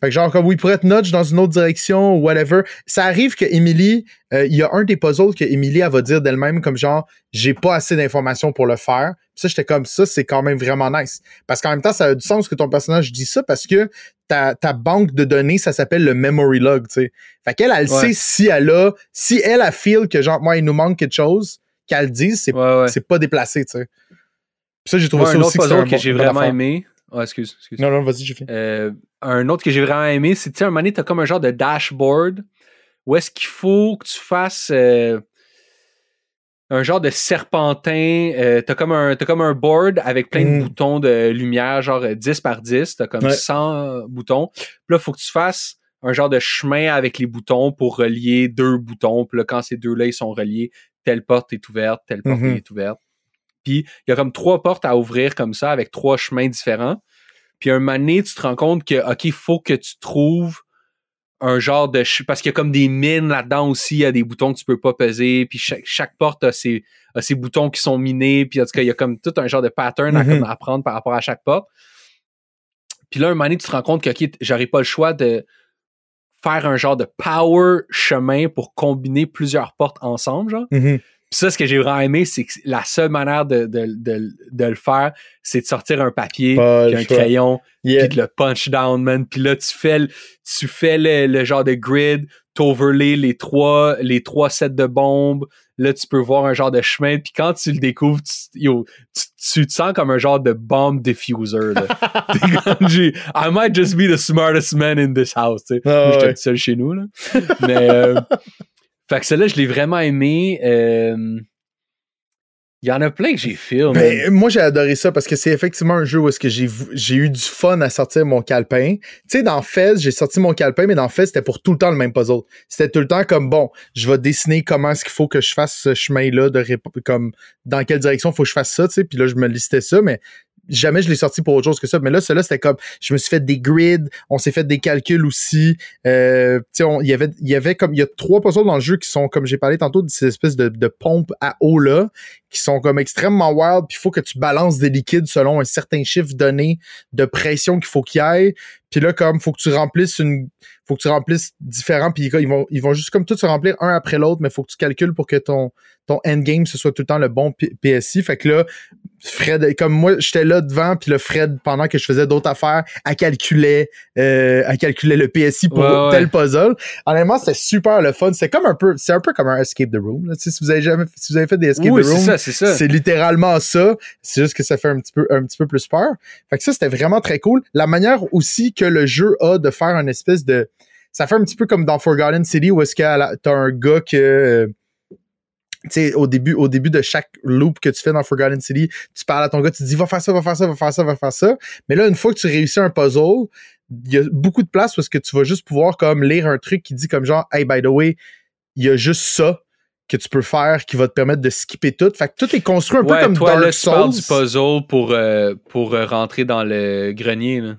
Fait que genre, comme, oui, pourrait être nudge dans une autre direction ou whatever. Ça arrive que Emily, euh, il y a un des puzzles que Emily, elle va dire d'elle-même comme genre, j'ai pas assez d'informations pour le faire. Puis ça, j'étais comme ça, c'est quand même vraiment nice. Parce qu'en même temps, ça a du sens que ton personnage dit ça parce que ta, ta banque de données, ça s'appelle le memory log, tu sais. Fait qu'elle, elle Ouais. sait si elle a, si elle a feel que genre, moi, il nous manque quelque chose, qu'elle le dise, c'est Ouais, ouais. c'est pas déplacé, tu sais. Puis ça, j'ai trouvé ça un aussi autre que puzzle un que j'ai vraiment aimé. Ouais, excuse, excuse. Non, non, vas-y, j'ai fait. Euh, un autre que j'ai vraiment aimé, c'est, tu sais, un moment donné, t'as comme un genre de dashboard où est-ce qu'il faut que tu fasses euh, un genre de serpentin. euh, t'as, comme un, t'as comme un board avec plein Mm. de boutons de lumière, genre euh, 10 par 10. T'as comme Ouais. 100 boutons. Puis là, il faut que tu fasses un genre de chemin avec les boutons pour relier deux boutons. Puis là, quand ces deux-là, ils sont reliés, telle porte est ouverte, telle porte Mhm. est ouverte. Puis il y a comme trois portes à ouvrir comme ça avec trois chemins différents. Puis un moment donné, tu te rends compte que, OK, il faut que tu trouves un genre de... Parce qu'il y a comme des mines là-dedans aussi, il y a des boutons que tu peux pas peser, puis chaque, chaque porte a ses, a ses boutons qui sont minés, puis en tout cas, il y a comme tout un genre de pattern à, Mhm. comme apprendre par rapport à chaque porte. Puis là, un moment donné, tu te rends compte que, OK, j'aurais pas le choix de faire un genre de power chemin pour combiner plusieurs portes ensemble, genre. Mhm. Puis ça, ce que j'ai vraiment aimé, c'est que la seule manière de, de, de, de le faire, c'est de sortir un papier, puis un crayon, Yeah. puis de le punch down, man. Puis là, tu fais le, tu fais le, le genre de grid, t'overlay les trois, les trois sets de bombes. Là, tu peux voir un genre de chemin. Puis quand tu le découvres, tu, yo, tu, tu te sens comme un genre de bomb diffuser. T'es I might just be the smartest man in this house. Tu sais. Moi, j'étais ouais. tout seul chez nous. Là. Mais, euh, fait que celle-là, je l'ai vraiment aimé. Euh, Il y en a plein que j'ai man. Ben, moi, j'ai adoré ça parce que c'est effectivement un jeu où est-ce que j'ai eu du fun à sortir mon calepin. Tu sais, dans Fez, j'ai sorti mon calepin, mais dans Fez, c'était pour tout le temps le même puzzle. C'était tout le temps comme, bon, je vais dessiner comment est-ce qu'il faut que je fasse ce chemin-là, de comme, dans quelle direction il faut que je fasse ça, tu sais. Puis là, je me listais ça, mais jamais je l'ai sorti pour autre chose que ça. Mais là, celui-là, c'était comme, je me suis fait des grids, on s'est fait des calculs aussi. Euh, il y avait, y avait comme, il y a trois puzzles dans le jeu qui sont, comme j'ai parlé tantôt, de ces espèces de, de pompes à eau là, qui sont comme extrêmement wild, puis il faut que tu balances des liquides selon un certain chiffre donné de pression qu'il faut qu'il y ait. Puis là, comme, faut que tu remplisses une, faut que tu remplisses différents, puis ils vont, ils vont juste comme tout se remplir un après l'autre, mais faut que tu calcules pour que ton, ton endgame, ce soit tout le temps le bon P- PSI. Fait que là, Fred, comme moi, j'étais là devant, puis le Fred, pendant que je faisais d'autres affaires, elle calculait, euh, calculait le PSI pour Ouais, ouais. tel puzzle. Honnêtement, c'était super le fun. C'est comme un peu, c'est un peu comme un escape the room. Là. Tu sais, Si vous avez jamais, si vous avez fait des escape oui, the room, c'est littéralement ça. C'est juste que ça fait un petit peu, un petit peu plus peur. Fait que ça, c'était vraiment très cool. La manière aussi que le jeu a de faire une espèce de, ça fait un petit peu comme dans Forgotten City où est-ce que à t'as un gars que, euh, sais, au début, au début de chaque loop que tu fais dans Forgotten City, tu parles à ton gars, tu te dis, va faire ça, va faire ça, va faire ça, va faire ça. Mais là, une fois que tu réussis un puzzle, il y a beaucoup de place parce que tu vas juste pouvoir comme lire un truc qui dit comme genre Hey, by the way, il y a juste ça que tu peux faire qui va te permettre de skipper tout. Fait que tout est construit un peu comme toi, Dark là, tu parles Souls. du puzzle pour, euh, pour euh, rentrer dans le grenier. Là.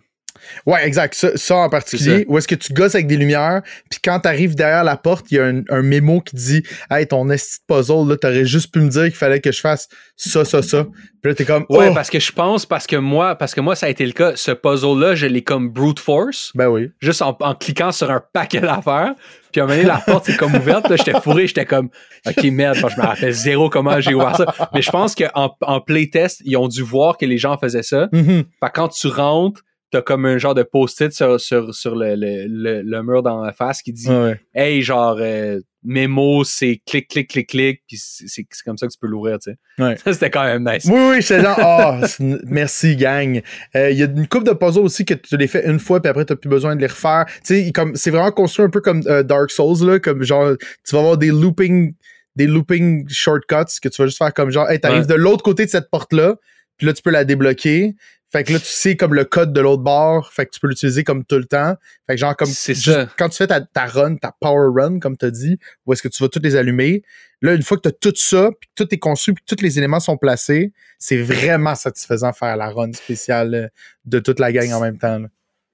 Ouais, exact. Ça, ça en particulier. Où est-ce que tu gosses avec des lumières, puis quand t'arrives derrière la porte, il y a un, un mémo qui dit Hey, ton esti de puzzle, là, t'aurais juste pu me dire qu'il fallait que je fasse ça, ça, ça. Puis là, t'es comme Ouais, Oh! parce que je pense, parce que moi, parce que moi, ça a été le cas. Ce puzzle-là, je l'ai comme brute force, Ben oui. juste en, en cliquant sur un paquet d'affaires. Puis à un moment donné, la porte c'est comme ouverte. Là, j'étais fourré, j'étais comme OK, merde, je me rappelle zéro comment j'ai ouvert ça. Mais je pense qu'en en playtest, ils ont dû voir que les gens faisaient ça. Fait que quand tu rentres, t'as comme un genre de post-it sur, sur, sur le, le, le, le mur dans la face qui dit Ouais. Hey, genre, euh, mémo, c'est clic, clic, clic, clic, puis c'est c'est comme ça que tu peux l'ouvrir, tu sais. Ouais. Ça, c'était quand même nice. Oui, oui, j'étais genre, ah, c'est une- merci, gang. Euh, Il y a une coupe de puzzles aussi que tu les fais une fois, puis après, t'as plus besoin de les refaire. Tu sais, comme, c'est vraiment construit un peu comme euh, Dark Souls, là, comme genre, tu vas avoir des looping, des looping shortcuts que tu vas juste faire comme genre, hey, t'arrives Ouais. de l'autre côté de cette porte-là, puis là, tu peux la débloquer. Fait que là, tu sais comme le code de l'autre bord, fait que tu peux l'utiliser comme tout le temps. Fait que genre, comme, ça. quand tu fais ta, ta run, ta power run, comme t'as dit, où est-ce que tu vas toutes les allumer, Là, une fois que tu as tout ça, puis que tout est construit, puis que tous les éléments sont placés, c'est vraiment satisfaisant faire la run spéciale euh, de toute la gang en même temps. là.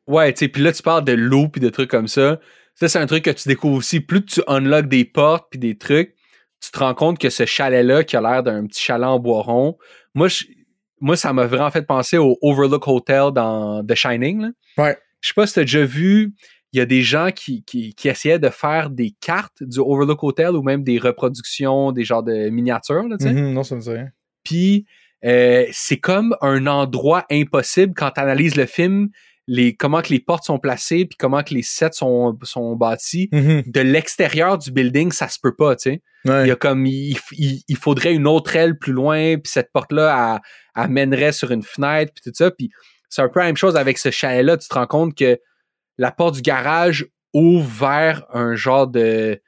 Ouais, tu sais, puis là, tu parles de l'eau puis de trucs comme ça. Ça, c'est un truc que tu découvres aussi. Plus tu unlocks des portes puis des trucs, tu te rends compte que ce chalet-là, qui a l'air d'un petit chalet en bois rond, moi, je- moi ça m'a vraiment fait penser au Overlook Hotel dans The Shining. Là. Ouais. Je sais pas si tu as déjà vu, il y a des gens qui, qui, qui essayaient de faire des cartes du Overlook Hotel ou même des reproductions, des genres de miniatures, là. Mhm, non, ça me dit rien. Puis euh, c'est comme un endroit impossible quand tu analyses le film, les, comment que les portes sont placées, puis comment que les sets sont, sont bâtis. Mhm, De l'extérieur du building, ça se peut pas, tu sais. ouais. Il y a comme il, il, il faudrait une autre aile plus loin, puis cette porte-là, elle, elle mènerait sur une fenêtre, puis tout ça. Puis c'est un peu la même chose avec ce chalet-là. Tu te rends compte que la porte du garage ouvre vers un genre de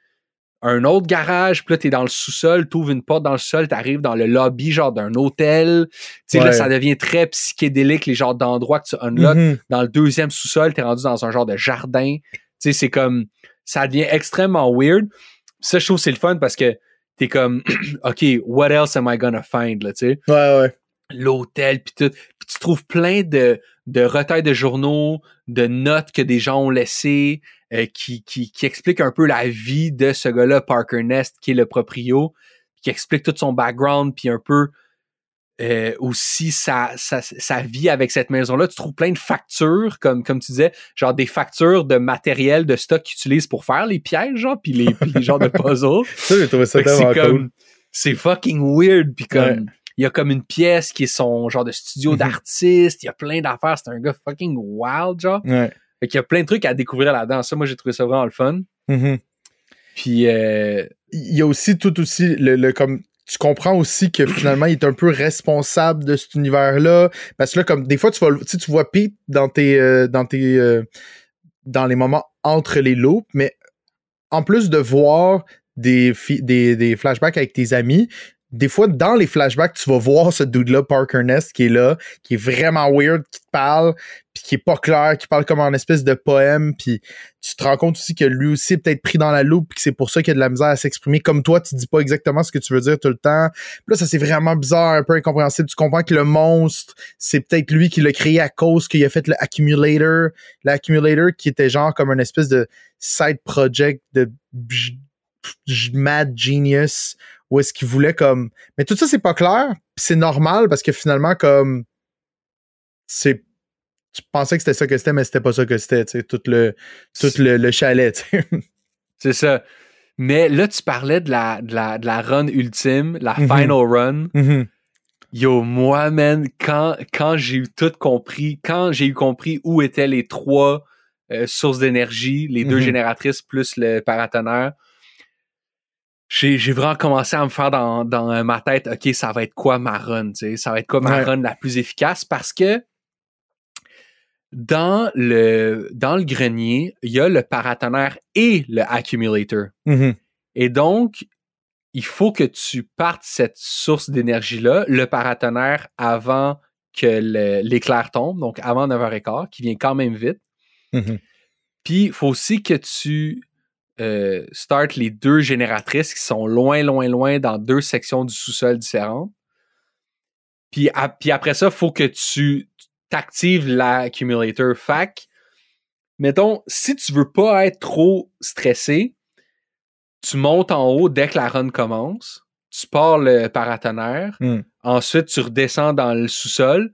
un autre garage, puis là, t'es dans le sous-sol, t'ouvres une porte dans le sol, t'arrives dans le lobby, genre d'un hôtel. Tu sais, là, ça devient très psychédélique, les genres d'endroits que tu unlocks. Mhm. Dans le deuxième sous-sol, t'es rendu dans un genre de jardin. Tu sais, c'est comme, ça devient extrêmement weird. Ça, je trouve c'est le fun parce que t'es comme, OK, what else am I gonna find, là, tu sais? Ouais, ouais. l'hôtel puis tout. Puis tu trouves plein de, de retails de journaux, de notes que des gens ont laissées, euh, qui, qui, qui expliquent un peu la vie de ce gars-là, Parker Nest, qui est le proprio, qui explique tout son background, puis un peu euh, aussi sa, sa, sa vie avec cette maison-là. Tu trouves plein de factures, comme, comme tu disais, genre des factures de matériel, de stock qu'ils utilisent pour faire les pièges, genre, puis les, les genres de puzzles. Ça, j'ai trouvé ça tellement c'est cool. comme c'est fucking weird puis comme Ouais. il y a comme une pièce qui est son genre de studio Mhm. d'artiste, il y a plein d'affaires, c'est un gars fucking wild genre. Ouais. Fait qu'il y a plein de trucs à découvrir là-dedans. Ça moi j'ai trouvé ça vraiment le fun. Mhm. Puis euh, il y a aussi tout aussi le, le- comme tu comprends aussi que finalement il est un peu responsable de cet univers là parce que là comme des fois tu vas tu tu vois Pete dans tes euh, dans tes euh, dans les moments entre les loops mais en plus de voir des, des, des flashbacks avec tes amis des fois, dans les flashbacks, tu vas voir ce dude-là, Parker Nest, qui est là, qui est vraiment weird, qui te parle, puis qui est pas clair, qui parle comme en espèce de poème, puis tu te rends compte aussi que lui aussi est peut-être pris dans la loupe, puis que c'est pour ça qu'il y a de la misère à s'exprimer. Comme toi, tu dis pas exactement ce que tu veux dire tout le temps. Puis là, ça c'est vraiment bizarre, un peu incompréhensible. Tu comprends que le monstre, c'est peut-être lui qui l'a créé à cause qu'il a fait le Accumulator. L'accumulator qui était genre comme une espèce de side project de mad genius où est-ce qu'il voulait comme mais tout ça c'est pas clair c'est normal parce que finalement comme c'est tu pensais que c'était ça que c'était mais c'était pas ça que c'était tu sais tout le tout le, le chalet c'est ça. Mais là tu parlais de la de la, de la run ultime, la Mhm. final run. Mhm. Yo, moi, man, quand, quand j'ai eu tout compris, quand j'ai eu compris où étaient les trois euh, sources d'énergie, les deux Mhm. génératrices plus le paratonnerre, j'ai vraiment commencé à me faire dans, dans ma tête, OK, ça va être quoi ma run, tu sais, ça va être quoi ma Ouais. run la plus efficace? Parce que dans le, dans le grenier, il y a le paratonnerre et le accumulator. Mhm. Et donc, il faut que tu partes cette source d'énergie-là, le paratonnerre, avant que l'éclair tombe, donc avant 9h15, qui vient quand même vite. Mhm. Puis, il faut aussi que tu euh, startes les deux génératrices qui sont loin, loin, loin dans deux sections du sous-sol différentes. Puis, à- puis après ça, il faut que tu t'actives l'accumulator. Fac, mettons, si tu veux pas être trop stressé, tu montes en haut dès que la run commence. Tu pars le paratonnerre. Mm. Ensuite, tu redescends dans le sous-sol.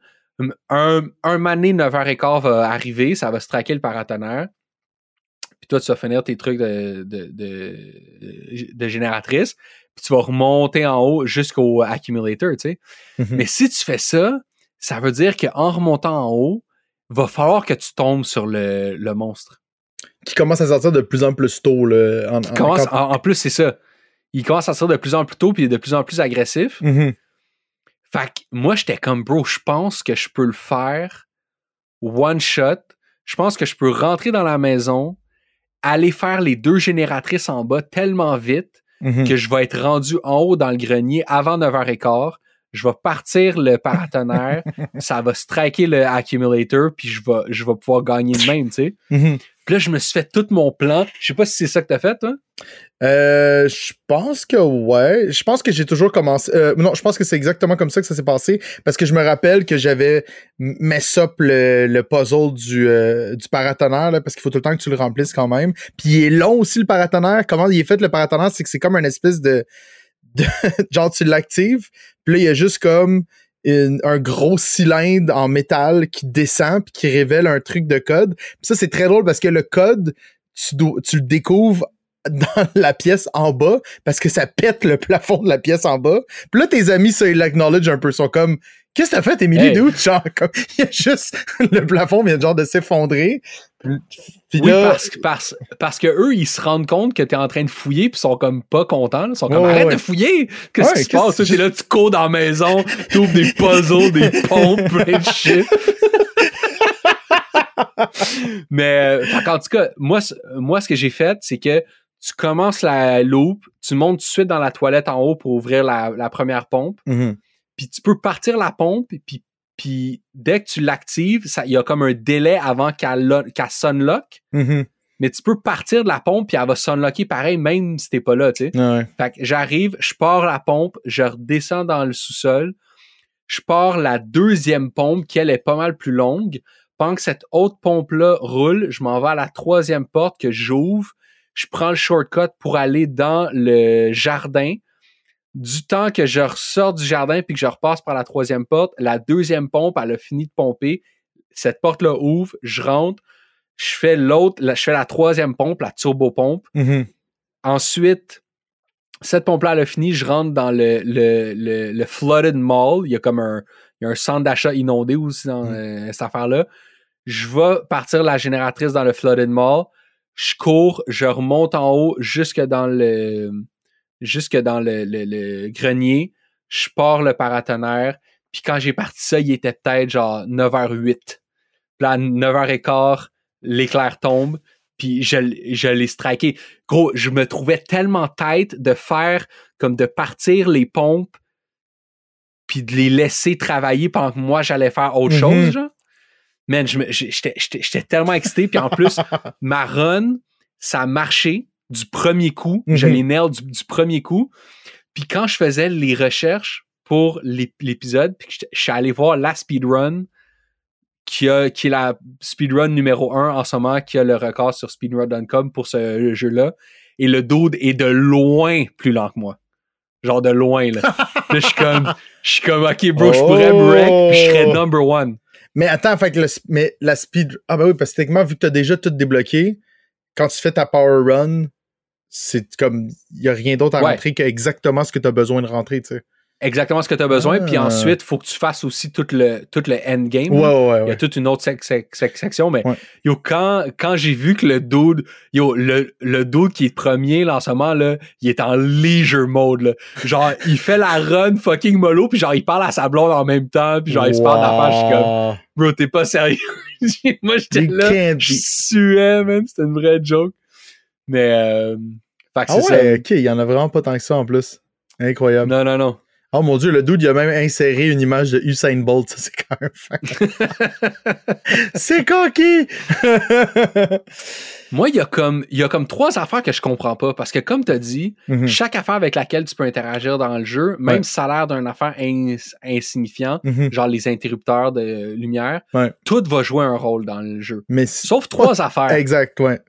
Un, un mané 9h15 va arriver, ça va se traquer le paratonnerre. Toi, tu vas finir tes trucs de, de, de, de génératrice. Puis tu vas remonter en haut jusqu'au accumulator, tu sais. Mhm. Mais si tu fais ça, ça veut dire qu'en remontant en haut, va falloir que tu tombes sur le, le monstre. Qui commence à sortir de plus en plus tôt. Là, en, en- Commence- quand- en, en plus, c'est ça. Il commence à sortir de plus en plus tôt puis il est de plus en plus agressif. Mhm. Fait que moi, j'étais comme, bro, je pense que je peux le faire one shot. Je pense que je peux rentrer dans la maison, aller faire les deux génératrices en bas tellement vite Mhm. que je vais être rendu en haut dans le grenier avant 9h15. Je vais partir le paratonnerre, ça va striker le accumulator, puis je vais, je vais pouvoir gagner de même, tu sais. Mhm. Puis là, je me suis fait tout mon plan. Je sais pas si c'est ça que t'as fait, toi. Euh, je pense que ouais. Je pense que j'ai toujours commencé. euh, non, je pense que c'est exactement comme ça que ça s'est passé. Parce que je me rappelle que j'avais mess up le, le puzzle du, euh, du paratonnerre, parce qu'il faut tout le temps que tu le remplisses quand même. Puis il est long aussi le paratonnerre. Comment il est fait le paratonnerre, c'est que c'est comme une espèce de. de genre, tu l'actives. Puis là, il y a juste comme une- un gros cylindre en métal qui descend puis qui révèle un truc de code. Puis ça, c'est très drôle parce que le code, tu, dois- tu le découvres dans la pièce en bas parce que ça pète le plafond de la pièce en bas. Puis là, tes amis, ça, ils l'acknowledge un peu. Ils sont comme, qu'est-ce que t'as fait, Emily, Hey. dude? Genre, comme, il y a juste, le plafond vient genre de s'effondrer. Puis Oui, là, parce, que- parce, parce que eux, ils se rendent compte que t'es en train de fouiller puis ils sont comme pas contents. là. Ils sont comme arrête ouais. de fouiller! Qu'est-ce Ouais, qui se qu'est-ce- passe? T'es là, tu cours dans la maison, t'ouvres des puzzles, des pompes, plein de shit. Mais euh, qu'en tout cas, moi, moi ce que j'ai fait, c'est que tu commences la loop, tu montes tout de suite dans la toilette en haut pour ouvrir la, la première pompe, Mhm. puis tu peux partir la pompe, puis, puis dès que tu l'actives, il y a comme un délai avant qu'elle qu'elle sunlock. Mhm. Mais tu peux partir de la pompe puis elle va sunlocker pareil même si t'es pas là, tu sais. Ouais. Fait que j'arrive, je pars la pompe, je redescends dans le sous-sol, je pars la deuxième pompe qui elle est pas mal plus longue. Pendant que cette autre pompe-là roule, je m'en vais à la troisième porte que j'ouvre, je prends le shortcut pour aller dans le jardin. Du temps que je ressors du jardin puis que je repasse par la troisième porte, la deuxième pompe, elle a fini de pomper. Cette porte-là ouvre, je rentre, je fais l'autre, la- je fais la troisième pompe, la turbo pompe. Mhm. Ensuite, cette pompe-là, elle a fini. Je rentre dans le, le, le, le flooded mall. Il y a comme un, il y a un centre d'achat inondé aussi dans Mm. euh, cette affaire-là. Je vais partir la génératrice dans le flooded mall. Je cours, je remonte en haut jusque dans le, jusque dans le, le, le grenier. Je pars le paratonnerre. Puis quand j'ai parti ça, il était peut-être genre 9h08. Puis là, à 9h15, l'éclair tombe. Puis je, je l'ai striké. Gros, je me trouvais tellement tête de faire comme de partir les pompes puis de les laisser travailler pendant que moi j'allais faire autre Mhm. chose, genre. Man, j'étais tellement excité. Puis en plus, ma run, ça a marché du premier coup. Je Mhm. les nail du, du premier coup. Puis quand je faisais les recherches pour l'ép- l'épisode, puis je suis allé voir la speedrun, qui, a, qui est la speedrun numéro 1 en ce moment, qui a le record sur speedrun.com pour ce jeu-là. Et le dude est de loin plus lent que moi. Genre de loin, là. Là, je suis comme, je suis comme, OK, bro, je pourrais me wreck, puis je serais Oh. number one. Mais attends, fait que le, mais la speed. Ah, bah oui, parce que techniquement, vu que t'as déjà tout débloqué, quand tu fais ta power run, c'est comme. Il y a rien d'autre à Ouais. rentrer que exactement ce que t'as besoin de rentrer, tu sais. Exactement ce que tu as besoin. Puis Ah. ensuite, il faut que tu fasses aussi tout le, tout le endgame. Ouais, ouais, ouais. Il y a toute une autre sec- sec- sec- section, mais yo, quand, quand j'ai vu que le dude, yo, le, le dude qui est premier là, en ce moment, là, il est en leisure mode. Là. Genre, il fait la run fucking mollo, puis genre, il parle à sa blonde en même temps, puis genre, il se parle d'affaires. Je suis comme, bro, t'es pas sérieux. Moi, j'étais là, je suais, man. C'était une vraie joke. Mais, euh, fait que Ah c'est ouais, ça. ok, il y en a vraiment pas tant que ça en plus. Incroyable. Non, non, non. Oh mon dieu, le dude, il a même inséré une image de Usain Bolt. Ça, c'est quand même C'est coquille! Moi, il y, a comme, il y a comme trois affaires que je comprends pas. Parce que, comme tu as dit, Mhm. chaque affaire avec laquelle tu peux interagir dans le jeu, même Ouais. si ça a l'air d'une affaire ins- insignifiant, Mhm. genre les interrupteurs de lumière, Ouais. tout va jouer un rôle dans le jeu. Mais c'est- Sauf trois affaires. exact, ouais.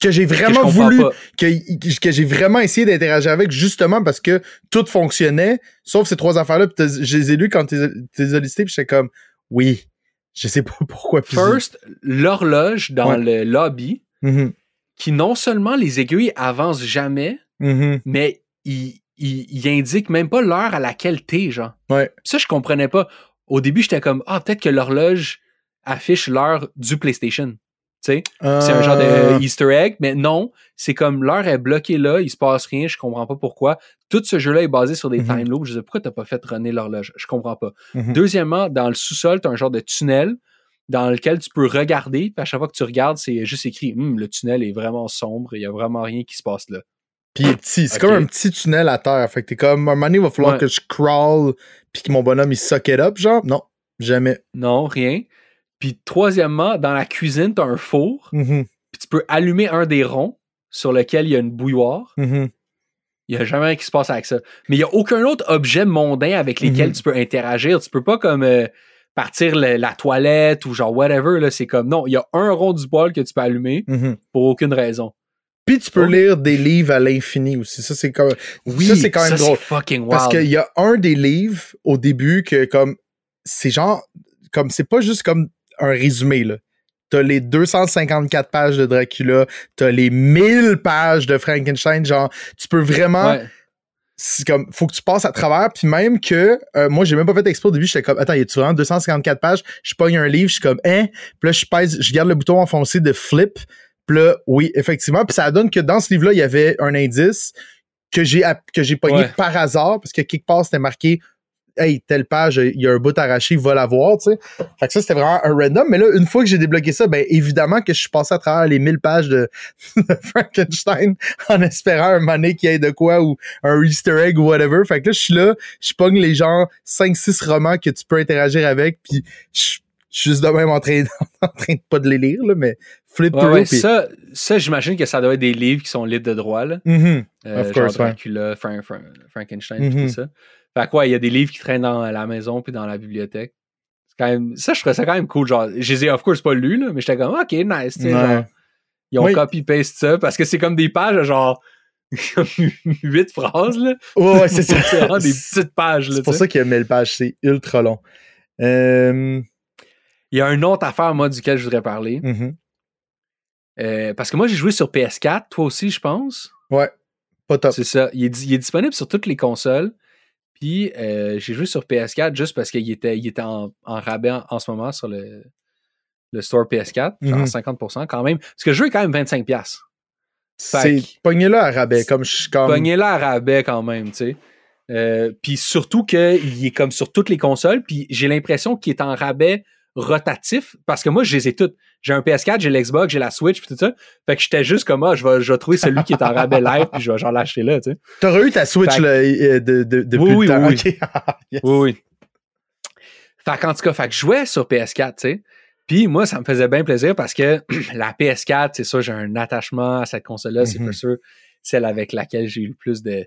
Que j'ai vraiment voulu, que, que j'ai vraiment essayé d'interagir avec justement parce que tout fonctionnait, sauf ces trois affaires-là. Puis je les ai lues quand tu les as listées, puis j'étais comme, oui, je sais pas pourquoi. Puis- First, l'horloge dans Ouais. le lobby, Mhm, qui non seulement les aiguilles avancent jamais, mhm, mais il, il, il indique même pas l'heure à laquelle t'es, genre. Ouais. Ça, je comprenais pas. Au début, j'étais comme, ah, peut-être que l'horloge affiche l'heure du PlayStation. C'est un genre Euh, de Easter egg, mais non, c'est comme l'heure est bloquée là, il se passe rien, je comprends pas pourquoi. Tout ce jeu-là est basé sur des Mhm. time loops. Je sais pourquoi t'as pas fait runner l'horloge. Je comprends pas. Mhm. Deuxièmement, dans le sous-sol, t'as un genre de tunnel dans lequel tu peux regarder, puis à chaque fois que tu regardes, c'est juste écrit Hum, le tunnel est vraiment sombre, il y a vraiment rien qui se passe là. Puis il est petit. C'est comme un petit tunnel à terre. Fait que t'es comme, un moment donné, il va falloir Ouais. que je crawl, puis que mon bonhomme, il suck it up, genre? Non, jamais. Non, rien. Puis troisièmement, dans la cuisine, t'as un four, Mhm, puis tu peux allumer un des ronds sur lequel il y a une bouilloire. mhm. Il n'y a jamais rien qui se passe avec ça. Mais il n'y a aucun autre objet mondain avec lesquels Mhm. tu peux interagir. Tu peux pas comme euh, partir le- la toilette ou genre whatever. Là, c'est comme non, il y a un rond du poil que tu peux allumer Mhm. pour aucune raison. Puis tu peux Oh. lire des livres à l'infini aussi. Ça, c'est comme. ça, c'est quand même ça, drôle. fucking wild. Parce qu'il y a un des livres au début que, comme, c'est genre, comme, c'est pas juste comme un résumé, là. T'as les 254 pages de Dracula, t'as les 1000 pages de Frankenstein, genre, tu peux vraiment, Ouais. c'est comme, faut que tu passes à travers, puis même que, euh, moi, j'ai même pas fait expo au début, j'étais comme, attends, y a-tu vraiment 254 pages? Je pogne un livre, je suis comme, hein? Puis là, je pèse, je garde le bouton enfoncé de flip, puis là, oui, effectivement, puis ça donne que dans ce livre-là, il y avait un indice que j'ai que j'ai pogné Ouais. par hasard parce que quelque part c'était marqué hey telle page il y a un bout arraché va la voir tu sais fait que ça c'était vraiment un random mais là une fois que j'ai débloqué ça ben évidemment que je suis passé à travers les 1000 pages de, de Frankenstein en espérant un money qui ait de quoi ou un Easter egg ou whatever fait que là je suis là je pogne les gens 5-6 romans que tu peux interagir avec puis je suis juste de même en train, en train de pas de les lire là mais flip Ouais, through ouais, ça, ça j'imagine que ça doit être des livres qui sont libres de droit. Là. Mhm. Euh, Of genre course, ouais. Frankenstein, Mhm. tout ça. Fait quoi, il y a des livres qui traînent dans la maison puis dans la bibliothèque. C'est quand même, ça, je trouvais ça quand même cool. Genre, je les ai, of course, pas lus, là, mais j'étais comme, OK, nice. Ouais. genre, ils ont Oui. copy-paste ça parce que c'est comme des pages, genre, huit phrases, là. ouais ouais c'est ça C'est vraiment des petites pages. C'est pour ça qu'il y a 1000 pages, c'est ultra long. Euh, Il y a une autre affaire, moi, duquel je voudrais parler. mhm. Euh, parce que moi, j'ai joué sur PS4, toi aussi, je pense. Ouais, pas top. C'est ça. Il est, il est disponible sur toutes les consoles. Puis euh, j'ai joué sur PS4 juste parce qu'il était, il était en, en rabais en, en ce moment sur le, le store PS4, genre Mhm. 50% quand même. Parce que le jeu est quand même 25$. C'est là à rabais, comme je suis comme. Pogné là à rabais quand même, tu sais. Euh, puis surtout qu'il est comme sur toutes les consoles. Puis j'ai l'impression qu'il est en rabais rotatif parce que moi, je les ai toutes. J'ai un PS4, j'ai l'Xbox, j'ai la Switch, puis tout ça. Fait que j'étais juste comme, ah, je vais, je vais trouver celui qui est en rabais live, puis je vais genre l'acheter là, tu sais. T'aurais eu ta Switch là, de, de, depuis Oui, oui, le temps. oui. Yes. Oui, oui. Fait qu'en tout cas, fait que je jouais sur PS4, tu sais. Puis moi, ça me faisait bien plaisir parce que la PS4, c'est ça, j'ai un attachement à cette console-là. C'est Mhm. pour sûr celle avec laquelle j'ai eu le plus de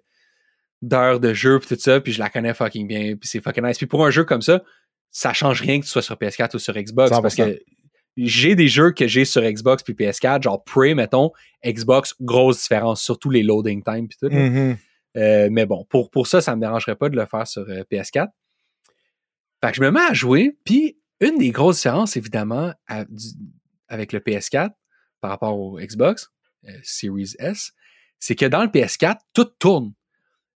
d'heures de jeu puis tout ça. Puis je la connais fucking bien. Puis c'est fucking nice. Puis pour un jeu comme ça, ça change rien que tu sois sur PS4 ou sur Xbox. 100%. Parce que j'ai des jeux que j'ai sur Xbox puis PS4, genre Prey, mettons, Xbox, grosse différence, surtout les loading time puis tout. Mhm. Euh, mais bon, pour, pour ça, ça me dérangerait pas de le faire sur euh, PS4. Fait que je me mets à jouer, puis une des grosses différences, évidemment, à- du- avec le PS4 par rapport au Xbox euh, Series S, c'est que dans le PS4, tout tourne.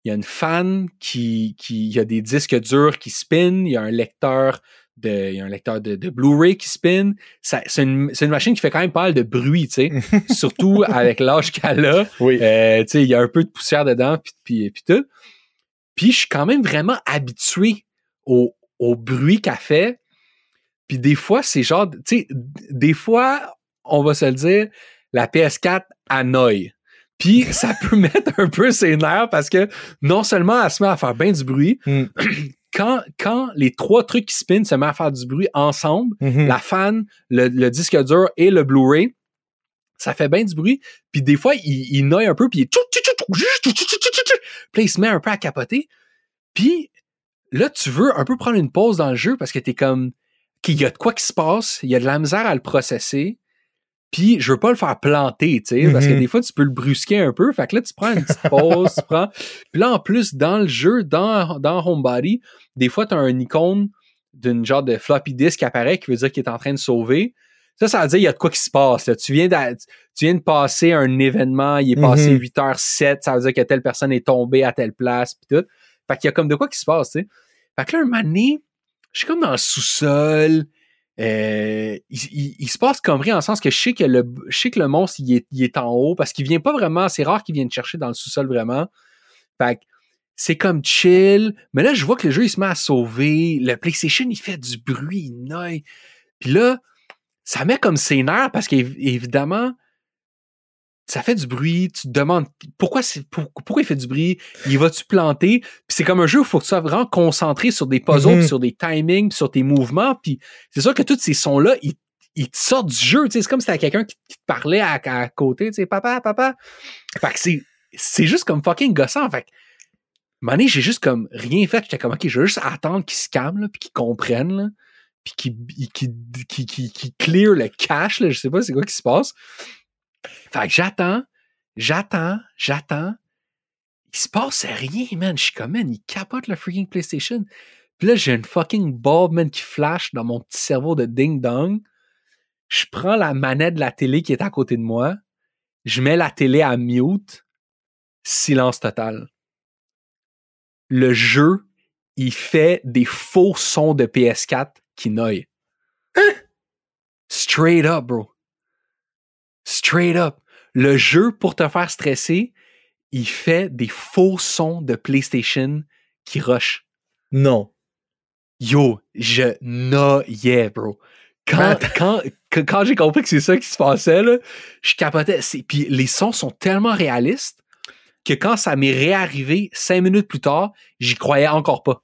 Il y a une fan qui, qui il y a des disques durs qui spin, il y a un lecteur de, il y a un lecteur de, de Blu-ray qui spin. Ça- C'est une, c'est une machine qui fait quand même pas mal de bruit, tu sais. Surtout avec l'âge qu'elle a. Oui. Euh, tu sais, il y a un peu de poussière dedans, puis, puis, puis tout. Puis je suis quand même vraiment habitué au, au bruit qu'elle fait. Puis des fois, c'est genre, tu sais, des fois, on va se le dire, la PS4 annoille. Puis ça peut mettre un peu ses nerfs parce que non seulement elle se met à faire bien du bruit, Mm. quand, quand les trois trucs qui spinent se mettent à faire du bruit ensemble, Mhm. la fan, le, le disque dur et le Blu-ray, ça fait bien du bruit. Puis des fois, il, il noie un peu, puis il est... Puis il se met un peu à capoter. Puis là, tu veux un peu prendre une pause dans le jeu parce que t'es comme... qu'il y a de quoi qui se passe, il y a de la misère à le processer. Puis je veux pas le faire planter, tu sais, parce que Mhm. des fois, tu peux le brusquer un peu. Fait que là, tu prends une petite pause, tu prends... Puis là, en plus, dans le jeu, dans, dans Homebody, des fois, tu as un icône d'une genre de floppy disk qui apparaît qui veut dire qu'il est en train de sauver. Ça, ça veut dire qu'il y a de quoi qui se passe. là. Tu, viens d'a- tu viens de passer un événement, il est passé Mhm. 8h07, ça veut dire que telle personne est tombée à telle place, puis tout. Fait qu'il y a comme de quoi qui se passe, tu sais. Fait que là, un moment donné, je suis comme dans le sous-sol. Euh, il, se passe comme rien en sens que je sais que le, monstre, il est, en haut parce qu'il vient pas vraiment, c'est rare qu'il vienne chercher dans le sous-sol vraiment. Fait que c'est comme chill. Mais là, je vois que le jeu, il se met à sauver. Le PlayStation, il fait du bruit, il. Puis là, ça met comme ses nerfs parce qu'évidemment, ça fait du bruit. Tu te demandes pourquoi, pour- pourquoi il fait du bruit. Il va-tu planter? Puis c'est comme un jeu où il faut que tu sois vraiment concentré sur des puzzles, Mhm. sur des timings, sur tes mouvements. Puis c'est sûr que tous ces sons-là, ils, ils te sortent du jeu. C'est comme si c'était quelqu'un qui, qui te parlait à, à côté. Tu sais, papa, papa. Fait que c'est, juste comme fucking gossant. Fait que, j'ai juste comme rien fait. J'étais comme, OK, je veux juste attendre qu'ils se calment, puis qu'ils comprennent, là, puis qu'ils qu'ils clear le cache. Là, je sais pas c'est quoi qui se passe. Fait que j'attends, j'attends, j'attends. Il se passe rien, man. Je suis comme, man, il capote le freaking PlayStation. Puis là, j'ai une fucking bulb, man, qui flash dans mon petit cerveau de ding-dong. Je prends la manette de la télé qui est à côté de moi. Je mets la télé à mute. Silence total. Le jeu, il fait des faux sons de PS4 qui noient. Straight up, bro. Straight up. Le jeu, pour te faire stresser, il fait des faux sons de PlayStation qui rush. Non. Yo, je noyais, bro. Quand, Attends. quand, quand, quand j'ai compris que c'est ça qui se passait, là, je capotais. Puis les sons sont tellement réalistes que quand ça m'est réarrivé cinq minutes plus tard, j'y croyais encore pas.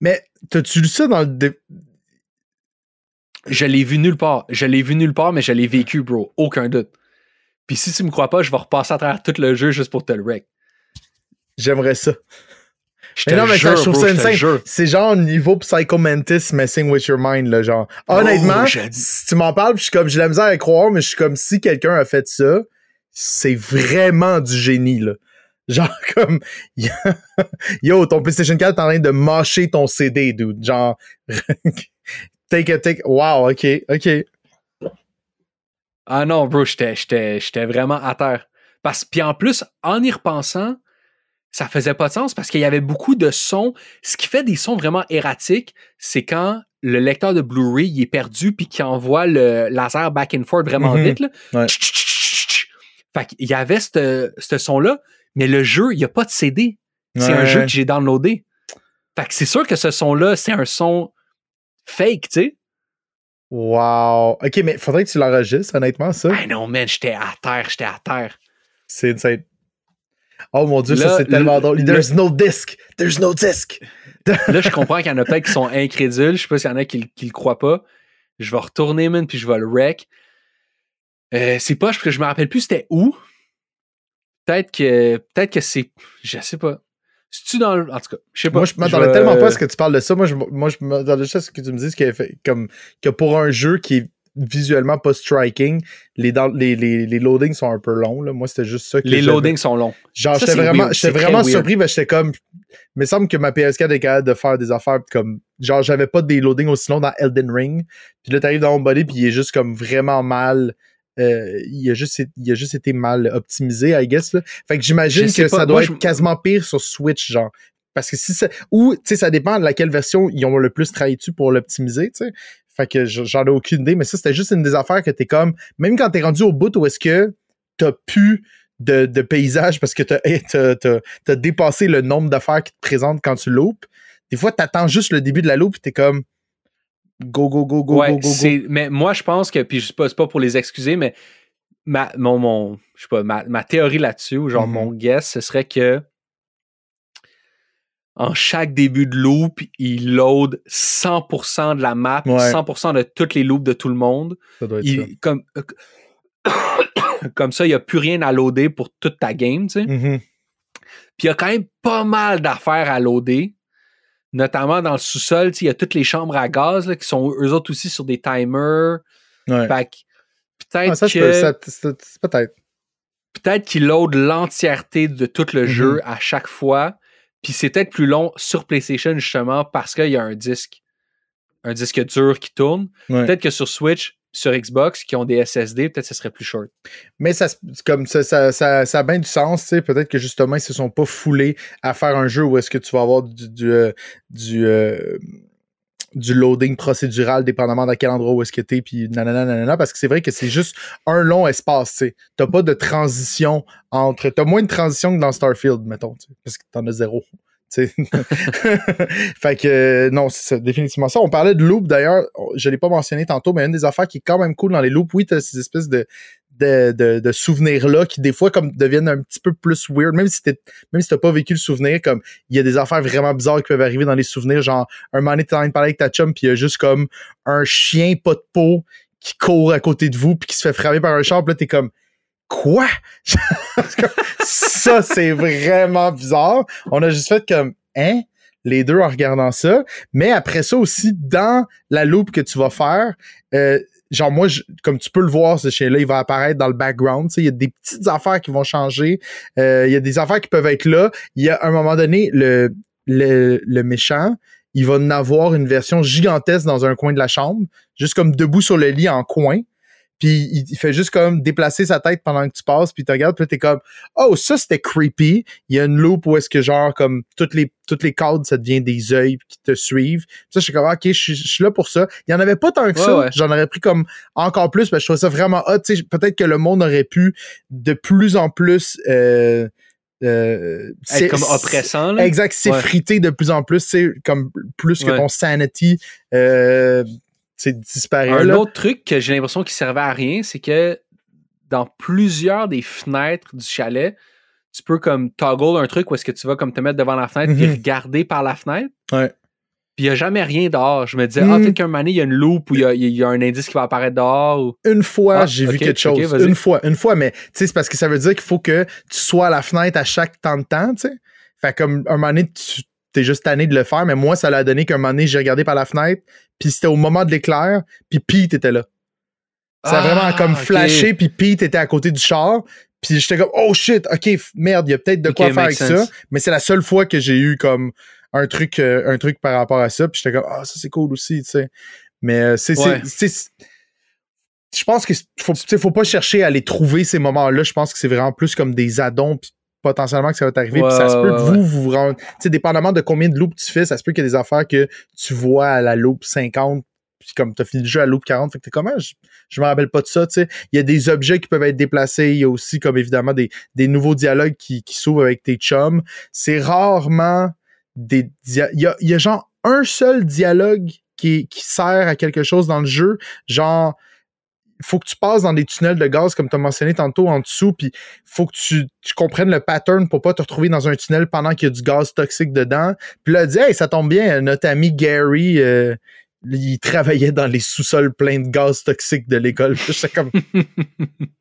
Mais t'as-tu lu ça dans le. Je l'ai vu nulle part. Je l'ai vu nulle part, mais je l'ai vécu, bro. Aucun doute. Puis si tu me crois pas, je vais repasser à travers tout le jeu juste pour te le wreck. J'aimerais ça. Je Mais non, mais ça, je trouve bro, ça insane. C'est genre niveau Psycho Mantis messing with your mind, là, genre. Honnêtement, Oh, si tu m'en parles, je suis comme, j'ai la misère à croire, mais je suis comme, si quelqu'un a fait ça, c'est vraiment du génie, là. Genre, comme, yo, ton PlayStation 4 est en train de mâcher ton CD, dude. Genre, take a take, wow, ok, ok. Ah non, bro, j'étais, vraiment à terre. Parce, puis en plus, en y repensant, ça faisait pas de sens parce qu'il y avait beaucoup de sons. Ce qui fait des sons vraiment erratiques, c'est quand le lecteur de Blu-ray il est perdu puis qu'il envoie le laser back and forth vraiment Mhm. vite. Là. Ouais. Fait qu'il y avait ce son-là, mais le jeu, il n'y a pas de CD. C'est un jeu que j'ai downloadé. Fait que c'est sûr que ce son-là, c'est un son fake, tu sais. Wow. Ok, mais faudrait que tu l'enregistres, honnêtement, ça. Ah non, man, j'étais à terre, j'étais à terre. C'est insane. Oh mon dieu, Là, ça c'est tellement le- drôle. le- There's no disc. There's no disc. Là, je comprends qu'il y en a peut-être qui sont incrédules. Je sais pas s'il y en a qui, qui le croient pas. Je vais retourner, man, puis je vais le wreck. Euh, c'est pas, je, je me rappelle plus c'était où. Peut-être que, peut-être que c'est, je sais pas. C'est-tu dans le, en tout cas, je sais pas. Moi, je m'attendais tellement pas à ce que tu parles de ça. Moi, je, moi, je m'attendais juste à ce que tu me dises qu'il fait- comme, que pour un jeu qui est visuellement pas striking, les, dans- les, les, les loadings sont un peu longs. Là. Moi, c'était juste ça que Les loadings sont longs. Genre, j'étais vraiment, vraiment surpris, mais j'étais comme. Il me semble que ma PS4 est capable de faire des affaires comme. Genre, j'avais pas des loadings aussi longs dans Elden Ring. Puis là, t'arrives dans Homebody, puis il est juste comme vraiment mal. Euh, il, a juste, il a juste été mal optimisé, I guess. Là. Fait que j'imagine que pas. ça doit Moi, être je- quasiment pire sur Switch, genre. Parce que si ça. Ou, tu sais, ça dépend de laquelle version ils ont le plus travaillé dessus pour l'optimiser, tu sais. Fait que j'en ai aucune idée, mais ça, c'était juste une des affaires que t'es comme. Même quand t'es rendu au bout où est-ce que t'as pu de, de paysage parce que t'as t'as- t'as dépassé le nombre d'affaires qui te présentent quand tu loupes. Des fois, t'attends juste le début de la loupe et t'es comme go, go, go, go, ouais, go, go, mais moi, je pense que, puis je sais pas, pas pour les excuser, mais ma, mon, mon, je sais pas, ma, ma théorie là-dessus, ou genre Mhm. mon guess, ce serait que en chaque début de loop, il load 100% de la map, Ouais. 100% de toutes les loops de tout le monde. Ça doit être ça. Comme, comme ça, il n'y a plus rien à loader pour toute ta game, tu sais. Mhm. Puis il y a quand même pas mal d'affaires à loader, notamment dans le sous-sol. Il y a toutes les chambres à gaz là, qui sont eux autres aussi sur des timers. Ouais. Peut-être Ah, ça, que peut-être. peut-être qu'il load l'entièreté de tout le Mhm. jeu à chaque fois. Puis c'est peut-être plus long sur PlayStation justement parce qu'il y a un disque, un disque dur qui tourne. Ouais. Peut-être que sur Switch, sur Xbox, qui ont des SSD, peut-être que ce serait plus short. Mais ça, comme ça, ça, ça, a bien du sens. Peut-être que justement, ils se sont pas foulés à faire un jeu où est-ce que tu vas avoir du, du, euh, euh, du loading procédural dépendamment de quel endroit où est-ce que t'es, puis nanana, parce que c'est vrai que c'est juste un long espace, tu. T'as pas de transition entre... T'as moins de transition que dans Starfield, mettons, parce que t'en as zéro. Tu fait que non, c'est définitivement ça. On parlait de loop d'ailleurs, je l'ai pas mentionné tantôt, mais une des affaires qui est quand même cool dans les loops, oui, t'as ces espèces de, de, de, de souvenirs-là qui des fois comme deviennent un petit peu plus weird, même si t'es, même si t'as pas vécu le souvenir, comme il y a des affaires vraiment bizarres qui peuvent arriver dans les souvenirs, genre un moment donné, t'es en train de parler avec ta chum, puis il y a juste comme un chien pas de peau qui court à côté de vous, puis qui se fait frapper par un char, puis là, t'es comme quoi? ça, c'est vraiment bizarre. On a juste fait comme, hein? Les deux en regardant ça. Mais après ça aussi, dans la loupe que tu vas faire, euh, genre moi, comme tu peux le voir, ce chien-là, il va apparaître dans le background. Il y a des petites affaires qui vont changer. Euh, il y a des affaires qui peuvent être là. Il y a un moment donné, le, le, le méchant, il va en avoir une version gigantesque dans un coin de la chambre, juste comme debout sur le lit en coin. Puis il, il fait juste comme déplacer sa tête pendant que tu passes, puis tu regardes, puis t'es comme Oh, ça c'était creepy. Il y a une loupe où est-ce que genre comme toutes les toutes les cadres, ça devient des yeux qui te suivent. Puis ça, je suis comme OK, je suis- je suis là pour ça. Il y en avait pas tant que Ouais, ça. ouais. J'en aurais pris comme encore plus, parce que je trouvais ça vraiment hot. Peut-être que le monde aurait pu de plus en plus euh, euh, c'est- Être comme oppressant. Là. Exact, s'effriter de plus en plus, c'est comme plus que ton sanity euh, c'est disparaît. Un là. autre truc que j'ai l'impression qui servait à rien, c'est que dans plusieurs des fenêtres du chalet, tu peux comme toggle un truc où est-ce que tu vas comme te mettre devant la fenêtre puis Mhm. regarder par la fenêtre. Ouais. Puis il n'y a jamais rien dehors. Je me disais, Mhm. ah, peut-être qu'un moment donné, il y a une loupe ou il y a, il y a un indice qui va apparaître dehors. Ou... Une fois, Ah, j'ai vu quelque chose. une fois, une fois, mais tu sais, c'est parce que ça veut dire qu'il faut que tu sois à la fenêtre à chaque temps de temps, tu sais. Fait comme un moment donné, tu t'es juste tanné de le faire, mais moi, ça l'a donné qu'un moment donné, j'ai regardé par la fenêtre, puis c'était au moment de l'éclair, puis Pete était là. Ça a Ah, vraiment comme flashé, puis Pete était à côté du char. Puis j'étais comme, oh shit, ok, merde, il y a peut-être de quoi faire avec ça. Mais c'est la seule fois que j'ai eu comme un truc, euh, un truc par rapport à ça. Puis j'étais comme, ah, ça c'est cool aussi, tu sais. Mais euh, c'est, Ouais. je pense que faut, faut pas chercher à les trouver ces moments-là. Je pense que c'est vraiment plus comme des addons, puis potentiellement que ça va t'arriver. puis ça se peut que vous, vous vous rendez. Tu sais, dépendamment de combien de loops tu fais, ça se peut qu'il y ait des affaires que tu vois à la loop 50, puis comme tu as fini le jeu à loop 40, fait que t'es comment? Je, je me rappelle pas de ça, tu sais. Il y a des objets qui peuvent être déplacés. Il y a aussi, comme évidemment, des, des nouveaux dialogues qui, qui s'ouvrent avec tes chums. C'est rarement des il y a, il y a genre un seul dialogue qui, qui sert à quelque chose dans le jeu. Genre, faut que tu passes dans des tunnels de gaz, comme tu as mentionné tantôt, en dessous, puis faut que tu, tu comprennes le pattern pour pas te retrouver dans un tunnel pendant qu'il y a du gaz toxique dedans. Puis là, elle dit, hey, ça tombe bien, notre ami Gary, euh, il travaillait dans les sous-sols pleins de gaz toxique de l'école. J'étais comme,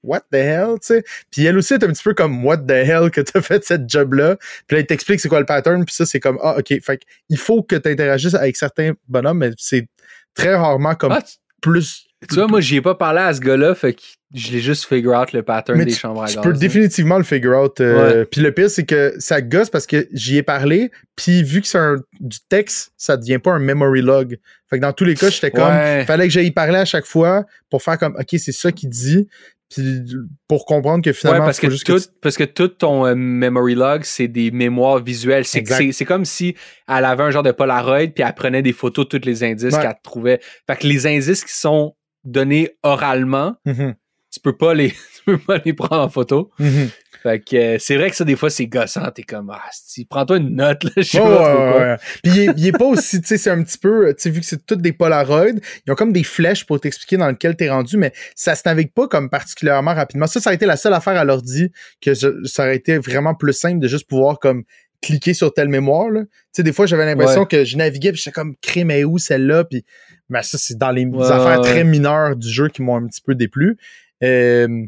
what the hell, tu sais? Puis elle aussi est un petit peu comme, what the hell que t'as fait cette job-là? Puis là, il t'explique c'est quoi le pattern, puis ça, c'est comme, ah, ok. Fait il faut que tu interagisses avec certains bonhommes, mais c'est très rarement comme Ah, plus. Tu vois, moi, j'y ai pas parlé à ce gars-là, fait que je l'ai juste figure out le pattern Mais des tu, chambres à tu gaz. peux là. définitivement le figure out. euh, Puis le pire, c'est que ça gosse parce que j'y ai parlé, puis vu que c'est un- du texte, ça devient pas un memory log. Fait que dans tous les cas, j'étais comme, Ouais. fallait que j'aille parler à chaque fois pour faire comme, ok, c'est ça qu'il dit, puis pour comprendre que Ouais, finalement, parce que, juste tout, tu- parce que tout ton euh, memory log, c'est des mémoires visuelles. C'est, comme si elle avait un genre de Polaroid, puis elle prenait des photos de tous les indices qu'elle trouvait. Fait que les indices qui sont donnés oralement, Mhm. tu peux pas les, tu peux pas les prendre en photo. Mhm. Fait que euh, c'est vrai que ça, des fois, c'est gossant. T'es comme, ah, prends-toi une note, là. Je Ouais, ouais. Puis il est, il est pas aussi, tu sais, c'est un petit peu, tu sais, vu que c'est toutes des Polaroids, ils ont comme des flèches pour t'expliquer dans lequel t'es rendu, mais ça se navigue pas comme particulièrement rapidement. Ça, ça a été la seule affaire à l'ordi que je- ça aurait été vraiment plus simple de juste pouvoir comme cliquer sur telle mémoire, là. Tu sais, des fois, j'avais l'impression Ouais. que je naviguais puis j'étais comme, crée, mais où celle-là? Puis, mais ça, c'est dans les Ouais, affaires ouais, très mineures du jeu qui m'ont un petit peu déplu. Euh,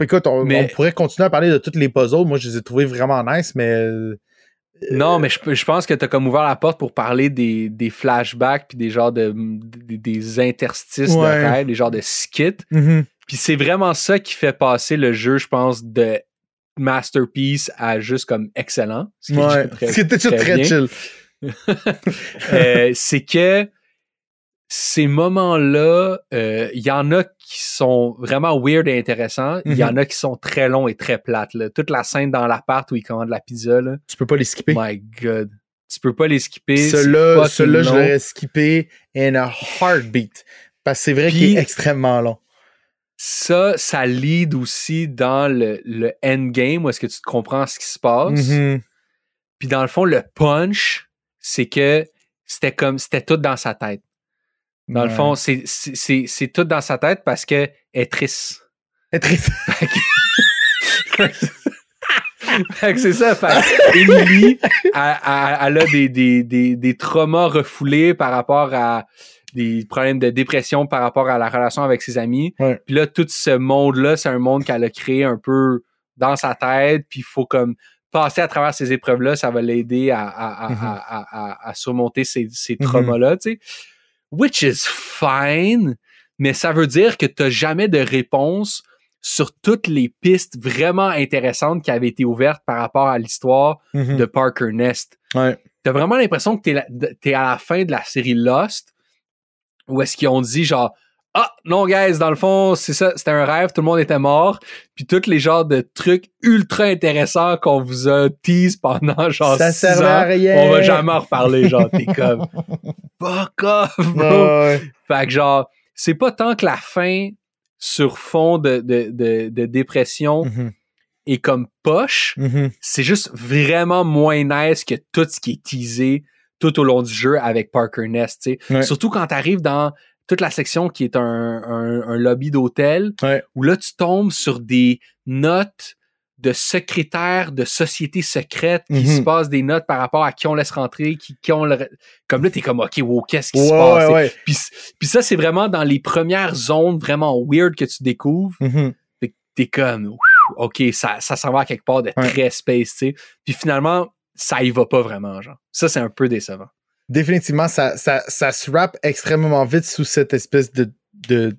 écoute, on, Mais- on pourrait continuer à parler de toutes les puzzles. Moi, je les ai trouvés vraiment nice, mais euh, Non, mais je, pense que t'as comme ouvert la porte pour parler des, des flashbacks puis des genres de, des, des interstices Ouais. de rêve, des genres de skits. mhm. Puis c'est vraiment ça qui fait passer le jeu, je pense, de masterpiece à juste comme excellent. Ce qui est très- très chill. Euh, c'est que ces moments-là, euh, il y en a qui sont vraiment weird et intéressants. Il y Mhm. en a qui sont très longs et très plates. là. Toute la scène dans l'appart où ils commandent la pizza, là, Tu peux pas les skipper. my God. Tu peux pas les skipper. celui-là, je l'aurais skippé in a heartbeat. Parce que c'est vrai qu'il est extrêmement long. Ça, ça lead aussi dans le, le endgame où est-ce que tu te comprends ce qui se passe. Mhm. Puis dans le fond, le punch, c'est que c'était comme c'était tout dans sa tête. Dans le fond, c'est- c'est c'est- c'est tout dans sa tête parce qu'elle est triste. C'est triste. Fait que c'est ça. Fait Emily, elle, elle- elle a des, des, des, des traumas refoulés par rapport à des problèmes de dépression par rapport à la relation avec ses amis. Ouais. Puis là, tout ce monde-là, c'est un monde qu'elle a créé un peu dans sa tête. Puis il faut comme passer à travers ces épreuves-là, ça va l'aider à, à, à, Mhm. à, surmonter ces, ces Mhm. traumas-là, tu sais. Which is fine, mais ça veut dire que tu jamais de réponse sur toutes les pistes vraiment intéressantes qui avaient été ouvertes par rapport à l'histoire Mhm. de Parker Nest. Ouais. T'as vraiment l'impression que t'es à la fin de la série Lost, où est-ce qu'ils ont dit genre Ah non, guys, dans le fond, c'est ça, c'était un rêve, tout le monde était mort. Puis tous les genres de trucs ultra intéressants qu'on vous a tease pendant genre Ça six servait à ans, rien. on va jamais en reparler. Genre, t'es comme Fuck off, bro! Ouais. Fait que genre, c'est pas tant que la fin sur fond de, de, de, de dépression Mhm. est comme poche, Mhm. c'est juste vraiment moins nice que tout ce qui est teasé tout au long du jeu avec Parker Nest. tu sais. Ouais. Surtout quand tu arrives dans toute la section qui est un, un- un lobby d'hôtel, Ouais. où là, tu tombes sur des notes de secrétaires de sociétés secrètes qui Mhm. se passent des notes par rapport à qui on laisse rentrer, qui, qui on le... Comme là, t'es comme, OK, wow, qu'est-ce qui Ouais, se passe? ouais. Puis, puis ça, c'est vraiment dans les premières zones vraiment weird que tu découvres. Que T'es comme, OK, ça, ça s'en va à quelque part de très space, tu sais. Puis finalement, ça y va pas vraiment, genre. Ça, c'est un peu décevant. Définitivement, ça, se rappe extrêmement vite sous cette espèce de, de,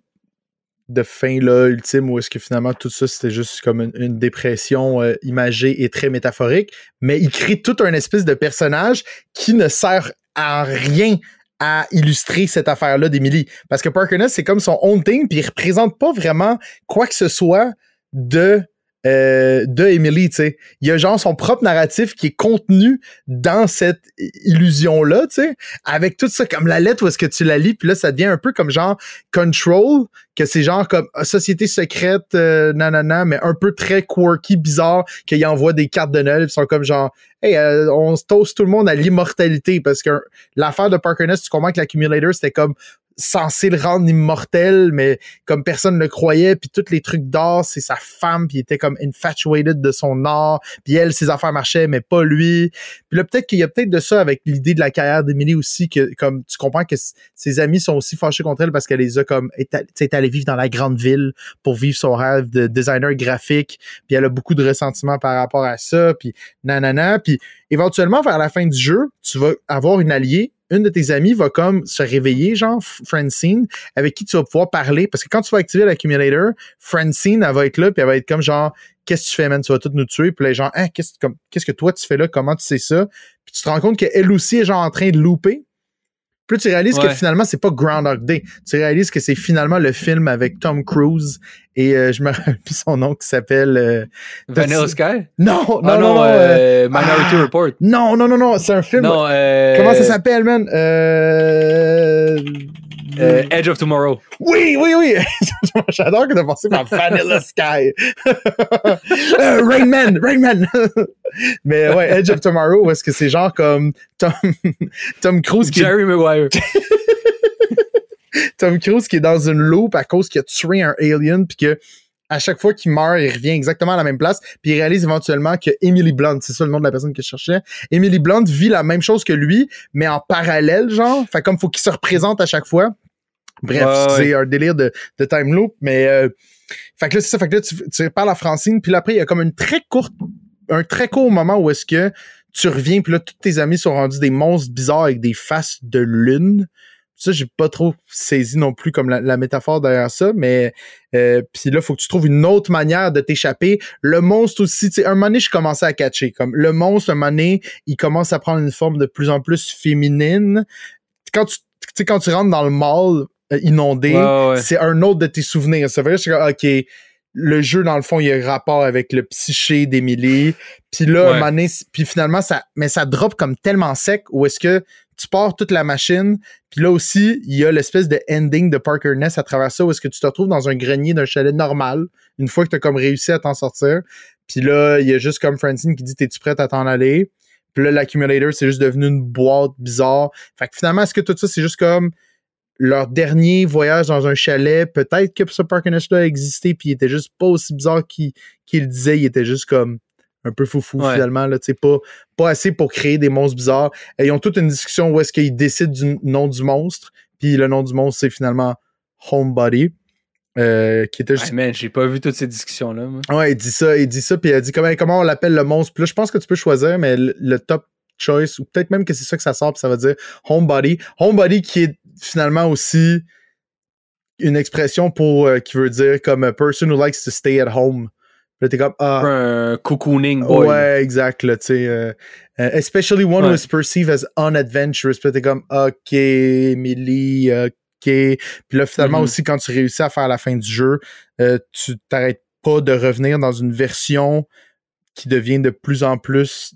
de fin-là ultime où est-ce que finalement tout ça c'était juste comme une, dépression euh, imagée et très métaphorique. Mais il crée tout un espèce de personnage qui ne sert à rien à illustrer cette affaire-là d'Emily. Parce que Parker Ness, c'est comme son own thing, puis il représente pas vraiment quoi que ce soit de, euh, de Emily, tu sais. Il y a genre son propre narratif qui est contenu dans cette illusion-là, tu sais, avec tout ça comme la lettre où est-ce que tu la lis, puis là, ça devient un peu comme genre Control, que c'est genre comme euh, société secrète, euh, nanana, mais un peu très quirky, bizarre, qu'il envoie des cartes de Noël, ils sont comme genre, hey, euh, on toast tout le monde à l'immortalité, parce que l'affaire de Parker Nest, tu comprends que l'accumulator, c'était comme censé le rendre immortel, mais comme personne ne le croyait, puis tous les trucs d'or, c'est sa femme, puis il était comme infatuated de son or, puis elle, ses affaires marchaient, mais pas lui. Puis là, peut-être qu'il y a peut-être de ça avec l'idée de la carrière d'Emily aussi, que comme tu comprends que ses amis sont aussi fâchés contre elle parce qu'elle les a comme, est allée vivre dans la grande ville pour vivre son rêve de designer graphique, puis elle a beaucoup de ressentiment par rapport à ça, puis nanana, puis éventuellement, vers la fin du jeu, tu vas avoir une alliée une de tes amies va comme se réveiller, genre Francine, avec qui tu vas pouvoir parler. Parce que quand tu vas activer l'accumulator, Francine, elle va être là, puis elle va être comme genre, qu'est-ce que tu fais, man? Tu vas tout nous tuer. Puis là, genre, hein, qu'est-ce qu'est-ce que toi tu fais là? Comment tu sais ça? Puis tu te rends compte qu'elle aussi est genre en train de louper. Puis là, tu réalises que finalement, c'est pas Groundhog Day. Tu réalises que c'est finalement le film avec Tom Cruise et euh, je me rappelle plus son nom qui s'appelle. euh, Vanilla Sky? Non, non, Ah non, non. euh, euh, Minority ah. Report. non, non, non, non, c'est un film. Non, euh, Comment ça s'appelle, man? Euh... Euh, Edge of Tomorrow. Oui, oui, oui. J'adore que tu as pensé par Vanilla Sky. euh, Rain Man, Rain Man. Mais ouais, Edge of Tomorrow, est-ce que c'est genre comme Tom, Tom Cruise qui Jerry Maguire. Tom Cruise qui est dans une loupe à cause qu'il a tué un alien puis que à chaque fois qu'il meurt, il revient exactement à la même place, puis il réalise éventuellement que Emily Blunt, c'est ça le nom de la personne que je cherchais, Emily Blunt vit la même chose que lui, mais en parallèle, genre. Fait comme faut qu'il se représente à chaque fois. Bref, Ouais, c'est un délire de, de time loop, mais euh, fait que là, c'est ça, fait que là, tu, tu parles à Francine, puis là, après, il y a comme une très courte, un très court moment où est-ce que tu reviens, puis là, tous tes amis sont rendus des monstres bizarres avec des faces de lune. Ça, j'ai pas trop saisi non plus comme la, la métaphore derrière ça, mais euh, puis là, faut que tu trouves une autre manière de t'échapper. Le monstre aussi, tu sais, un moment donné, je commençais à catcher. Comme le monstre, un moment donné, il commence à prendre une forme de plus en plus féminine. Quand tu, quand tu rentres dans le mall euh, inondé, Ouais, ouais. c'est un autre de tes souvenirs. C'est vrai, je suis comme, OK, le jeu, dans le fond, il y a un rapport avec le psyché d'Emily. Puis là, Ouais. un moment donné, c- puis finalement, ça, mais ça drop comme tellement sec où est-ce que tu pars toute la machine. Puis là aussi, il y a l'espèce de ending de Parker Ness à travers ça où est-ce que tu te retrouves dans un grenier d'un chalet normal une fois que tu as comme réussi à t'en sortir. Puis là, il y a juste comme Francine qui dit T'es-tu prête à t'en aller? Puis là, l'accumulator, c'est juste devenu une boîte bizarre. Fait que finalement, est-ce que tout ça, c'est juste comme leur dernier voyage dans un chalet? Peut-être que ce Parker Ness-là a existé, puis il était juste pas aussi bizarre qu'il le disait. Il était juste comme un peu foufou Ouais. finalement. Là, pas, pas assez pour créer des monstres bizarres. Et ils ont toute une discussion où est-ce qu'ils décident du nom du monstre. Puis le nom du monstre, c'est finalement Homebody. Euh, qui était juste Ouais, j'ai pas vu toutes ces discussions-là. Ouais, il dit ça, il dit ça, puis il a dit comment, comment on l'appelle le monstre. Puis là, je pense que tu peux choisir, mais le, le top choice, ou peut-être même que c'est ça que ça sort, puis ça va dire homebody. Homebody qui est finalement aussi une expression pour euh, qui veut dire comme a person who likes to stay at home. Puis là, t'es comme ah. Un cocooning boy. Ouais, exact, là, tu sais. euh, euh, especially one who Ouais. is perceived as unadventurous. Puis là, t'es comme, OK, Emily, OK. Puis là, finalement Mhm. aussi, quand tu réussis à faire la fin du jeu, euh, tu t'arrêtes pas de revenir dans une version qui devient de plus en plus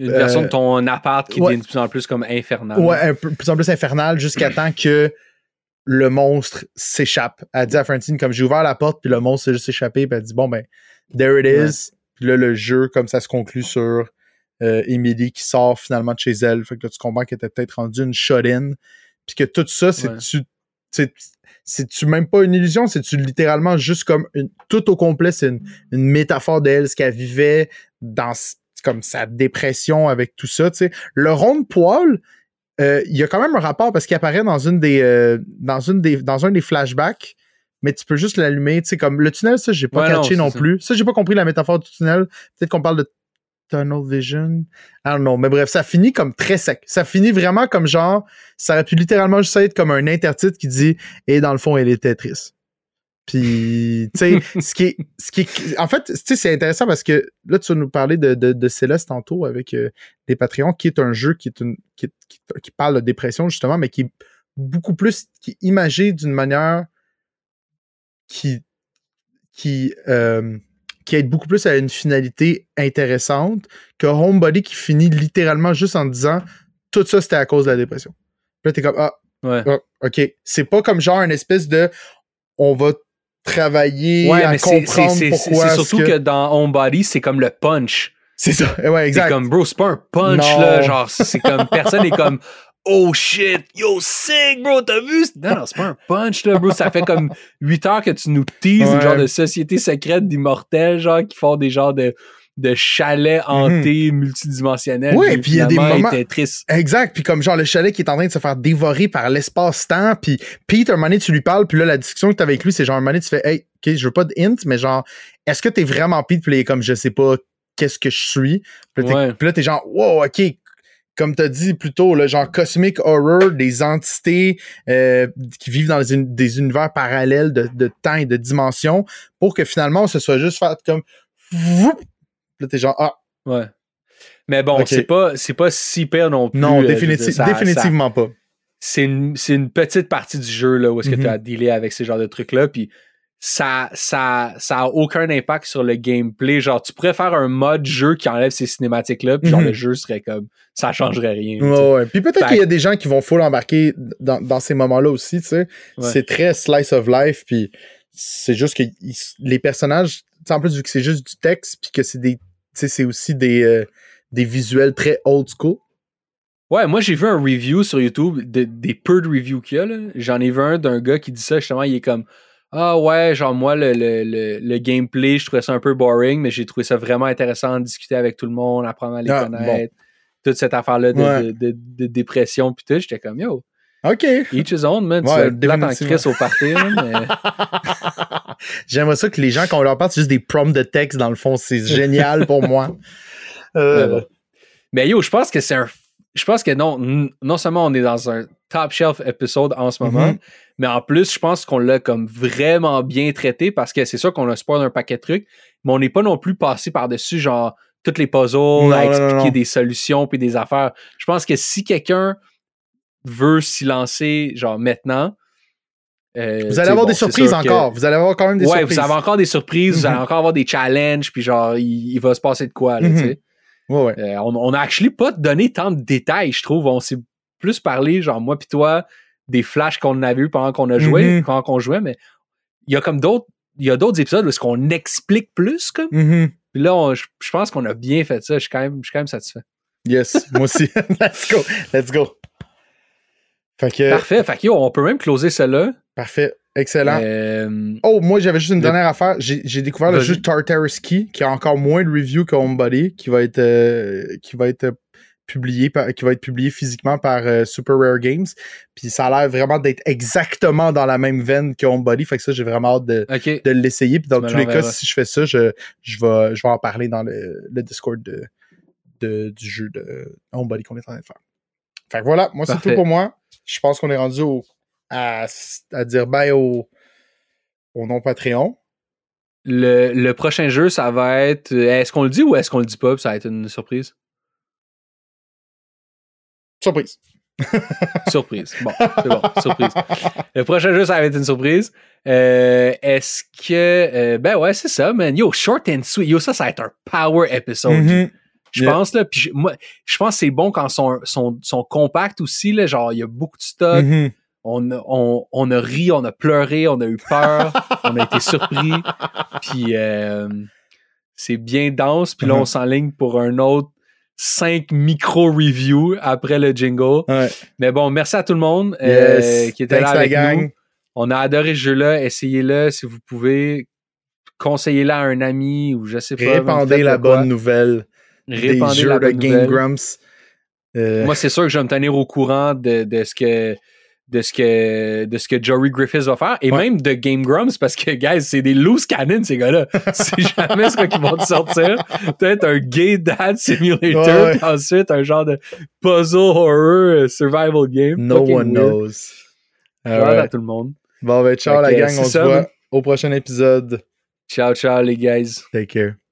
Une version Euh, de ton appart qui ouais. devient de plus en plus comme infernale. Ouais, un peu de plus en plus infernal jusqu'à temps que le monstre s'échappe. Elle dit à Francine, comme j'ai ouvert la porte, puis le monstre s'est juste échappé, puis elle dit, bon, ben, there it Ouais. is. Puis là, le jeu, comme ça se conclut sur euh, Emily qui sort finalement de chez elle. Fait que là, tu comprends qu'elle était peut-être rendue une shot-in. Puis que tout ça, c'est Ouais. tu c'est c'est-tu même pas une illusion, c'est-tu littéralement juste comme une, tout au complet, c'est une, une métaphore d'elle, ce qu'elle vivait dans comme sa dépression avec tout ça, tu sais. Le rond de poil, euh, il y a quand même un rapport parce qu'il apparaît dans une des euh, dans une des dans un des flashbacks mais tu peux juste l'allumer tu sais comme le tunnel ça j'ai pas Ouais, non, catché non, ça. plus. Ça j'ai pas compris la métaphore du tunnel. Peut-être qu'on parle de tunnel vision. I don't know. Mais bref ça finit comme très sec. Ça finit vraiment comme genre ça aurait pu littéralement juste être comme un intertitre qui dit et dans le fond elle était triste puis, tu sais, ce qui est, ce qui est, en fait, tu sais, c'est intéressant parce que là, tu vas nous parler de, de, de Céleste tantôt avec euh, les Patreons, qui est un jeu qui est une, qui, qui- qui parle de dépression justement, mais qui est beaucoup plus, qui est imagé d'une manière qui, qui, euh, qui aide beaucoup plus à une finalité intéressante que Homebody qui finit littéralement juste en disant tout ça c'était à cause de la dépression. Puis là, t'es comme, ah, Ouais. ah, ok. C'est pas comme genre une espèce de on va travailler Ouais, à mais c'est comprendre c'est- c'est- pourquoi. c'est ce surtout que... dans Homebody, c'est comme le punch. C'est ça. Ouais, C'est exact. comme, bro, c'est pas un punch, Non. là. Genre, c'est comme, personne est comme, oh shit, yo, sick, bro, t'as vu? Non, non, c'est pas un punch, là, bro. Ça fait comme 8 heures que tu nous teases Ouais. une genre de société secrète d'immortels, genre, qui font des genres de, de multidimensionnels. Mhm. Ouais, qui, puis il y a des moments- tristes. Exact. Puis comme genre le chalet qui est en train de se faire dévorer par l'espace-temps. Puis Pete, un moment donné, tu lui parles. Puis là, la discussion que t'as avec lui, c'est genre un moment donné, tu fais Hey, ok, je veux pas de hint, mais genre, est-ce que t'es vraiment Pete? Puis est comme je sais pas qu'est-ce que je suis? Puis là, Ouais. là, t'es genre Wow, ok. Comme t'as dit plus tôt, le genre cosmic horror, des entités euh, qui vivent dans des, uni- des univers parallèles de, de temps et de dimensions, pour que finalement, ce soit juste fait comme. Là, t'es genre Ah, Ouais. Mais bon, c'est pas, c'est pas si pire non plus. non, euh, définiti- ça- définitivement pas. c'est une, c'est une petite partie du jeu là, où est-ce que Mhm. tu as dealé avec ces genres de trucs-là. Puis ça, ça, ça a aucun impact sur le gameplay. Genre, tu pourrais faire un mode jeu qui enlève ces cinématiques-là, puis genre, Mhm. le jeu serait comme, ça changerait rien. sais. Ouais. Puis peut-être qu'il y a des gens qui vont full embarquer dans, dans ces moments-là aussi, tu sais. Ouais. C'est très slice of life, puis c'est juste que ils- les personnages, en plus, vu que c'est juste du texte, puis que c'est des, c'est aussi des, euh, des visuels très old school. Ouais, moi j'ai vu un review sur YouTube, de- des peu de reviews qu'il y a. J'en ai vu un d'un gars qui dit ça, justement, il est comme Ah ouais, genre moi, le, le, le, le gameplay, je trouvais ça un peu boring, mais j'ai trouvé ça vraiment intéressant de discuter avec tout le monde, apprendre à les Ah, connaître. Toute cette affaire-là de, Ouais. de, de- de dépression, puis tout, j'étais comme Yo, OK. each his own, man. Ouais, tu vas en crise au party, mais. J'aimerais ça que les gens, quand on leur parle, c'est juste des prompts de texte, dans le fond. C'est génial pour moi. Euh. Mais yo, je pense que c'est un. Je pense que non, non seulement on est dans un top shelf épisode en ce moment, Mhm. mais en plus, je pense qu'on l'a comme vraiment bien traité parce que c'est sûr qu'on a spoil un paquet de trucs, mais on n'est pas non plus passé par-dessus, genre, toutes les puzzles, Non, à non, expliquer non, non. des solutions puis des affaires. Je pense que si quelqu'un veut s'y lancer, genre, maintenant. euh, Vous sais, allez avoir bon, des surprises que- encore. Vous allez avoir quand même des ouais, surprises. vous avez encore des surprises, vous Mhm. allez encore avoir des challenges, puis genre, il, il va se passer de quoi, là, Mhm. tu sais. Ouais, ouais. Euh, on, on a actually pas donné tant de détails, je trouve. On s'est plus parlé, genre moi puis toi, des flashs qu'on avait eu pendant qu'on a joué, Mhm. pendant qu'on jouait, mais il y a comme d'autres. Il y a d'autres épisodes où est-ce qu'on explique plus comme. Mhm. Puis là, on- je, je pense qu'on a bien fait ça. Je suis quand même, je suis quand même satisfait. Yes, moi aussi. Let's go. Let's go. Fait que, Parfait. Fait que yo, on peut même closer cela. parfait. Excellent. Euh, Oh, moi, j'avais juste une Le- dernière affaire. J'ai découvert le jeu Tartaruski, qui a encore moins de reviews que Homebody, qui va être, euh, qui va être publié par- qui va être publié physiquement par euh, Super Rare Games. Puis ça a l'air vraiment d'être exactement dans la même veine que Homebody. Fait que ça, j'ai vraiment hâte de, de l'essayer. Puis dans Tu tous les cas, si je fais ça, je, je, vais, je vais en parler dans le, le Discord de, de- du jeu de Homebody qu'on est en train de faire. Fait que voilà, moi, c'est tout pour moi. Je pense qu'on est rendu au, à, à dire bye au, au nom Patreon. Le, le prochain jeu, ça va être. Est-ce qu'on le dit ou est-ce qu'on le dit pas? Ça va être une surprise? Surprise. Surprise. Bon, c'est bon, surprise. Le prochain jeu, ça va être une surprise. Euh, Est-ce que. euh, ben ouais, c'est ça, man. Yo, short and sweet. Yo, ça, ça va être un power episode. Mhm. Je Yeah. pense, là. Puis je- moi, je pense que c'est bon quand son, son, son compact aussi, là. Genre, il y a beaucoup de stock. Mhm. On, a- on, on a ri, on a pleuré, on a eu peur, on a été surpris. Puis euh, c'est bien dense. Puis là, Mhm. on s'enligne pour un autre 5 micro-reviews après le jingle. Ouais. Mais bon, merci à tout le monde euh, Yes. qui était là Thanks, avec gang. nous. On a adoré ce jeu-là. Essayez-le si vous pouvez. Conseillez-le à un ami ou je sais pas. Répandez la bonne nouvelle Répandez des jeux de Game. Grumps. Euh, Moi, c'est sûr que je vais me tenir au courant de, de ce que de ce que de ce que Jory Griffiths va faire et Ouais. même de Game Grumps parce que guys c'est des loose cannons ces gars-là c'est jamais ce qu'ils vont te sortir peut-être un gay dad simulator Ouais, ensuite un genre de puzzle horror euh, survival game no Fucking one weird. knows. Out Alright. à tout le monde Bon, ben, ciao Fait la gang. On se voit au prochain épisode. ciao ciao les guys Take care.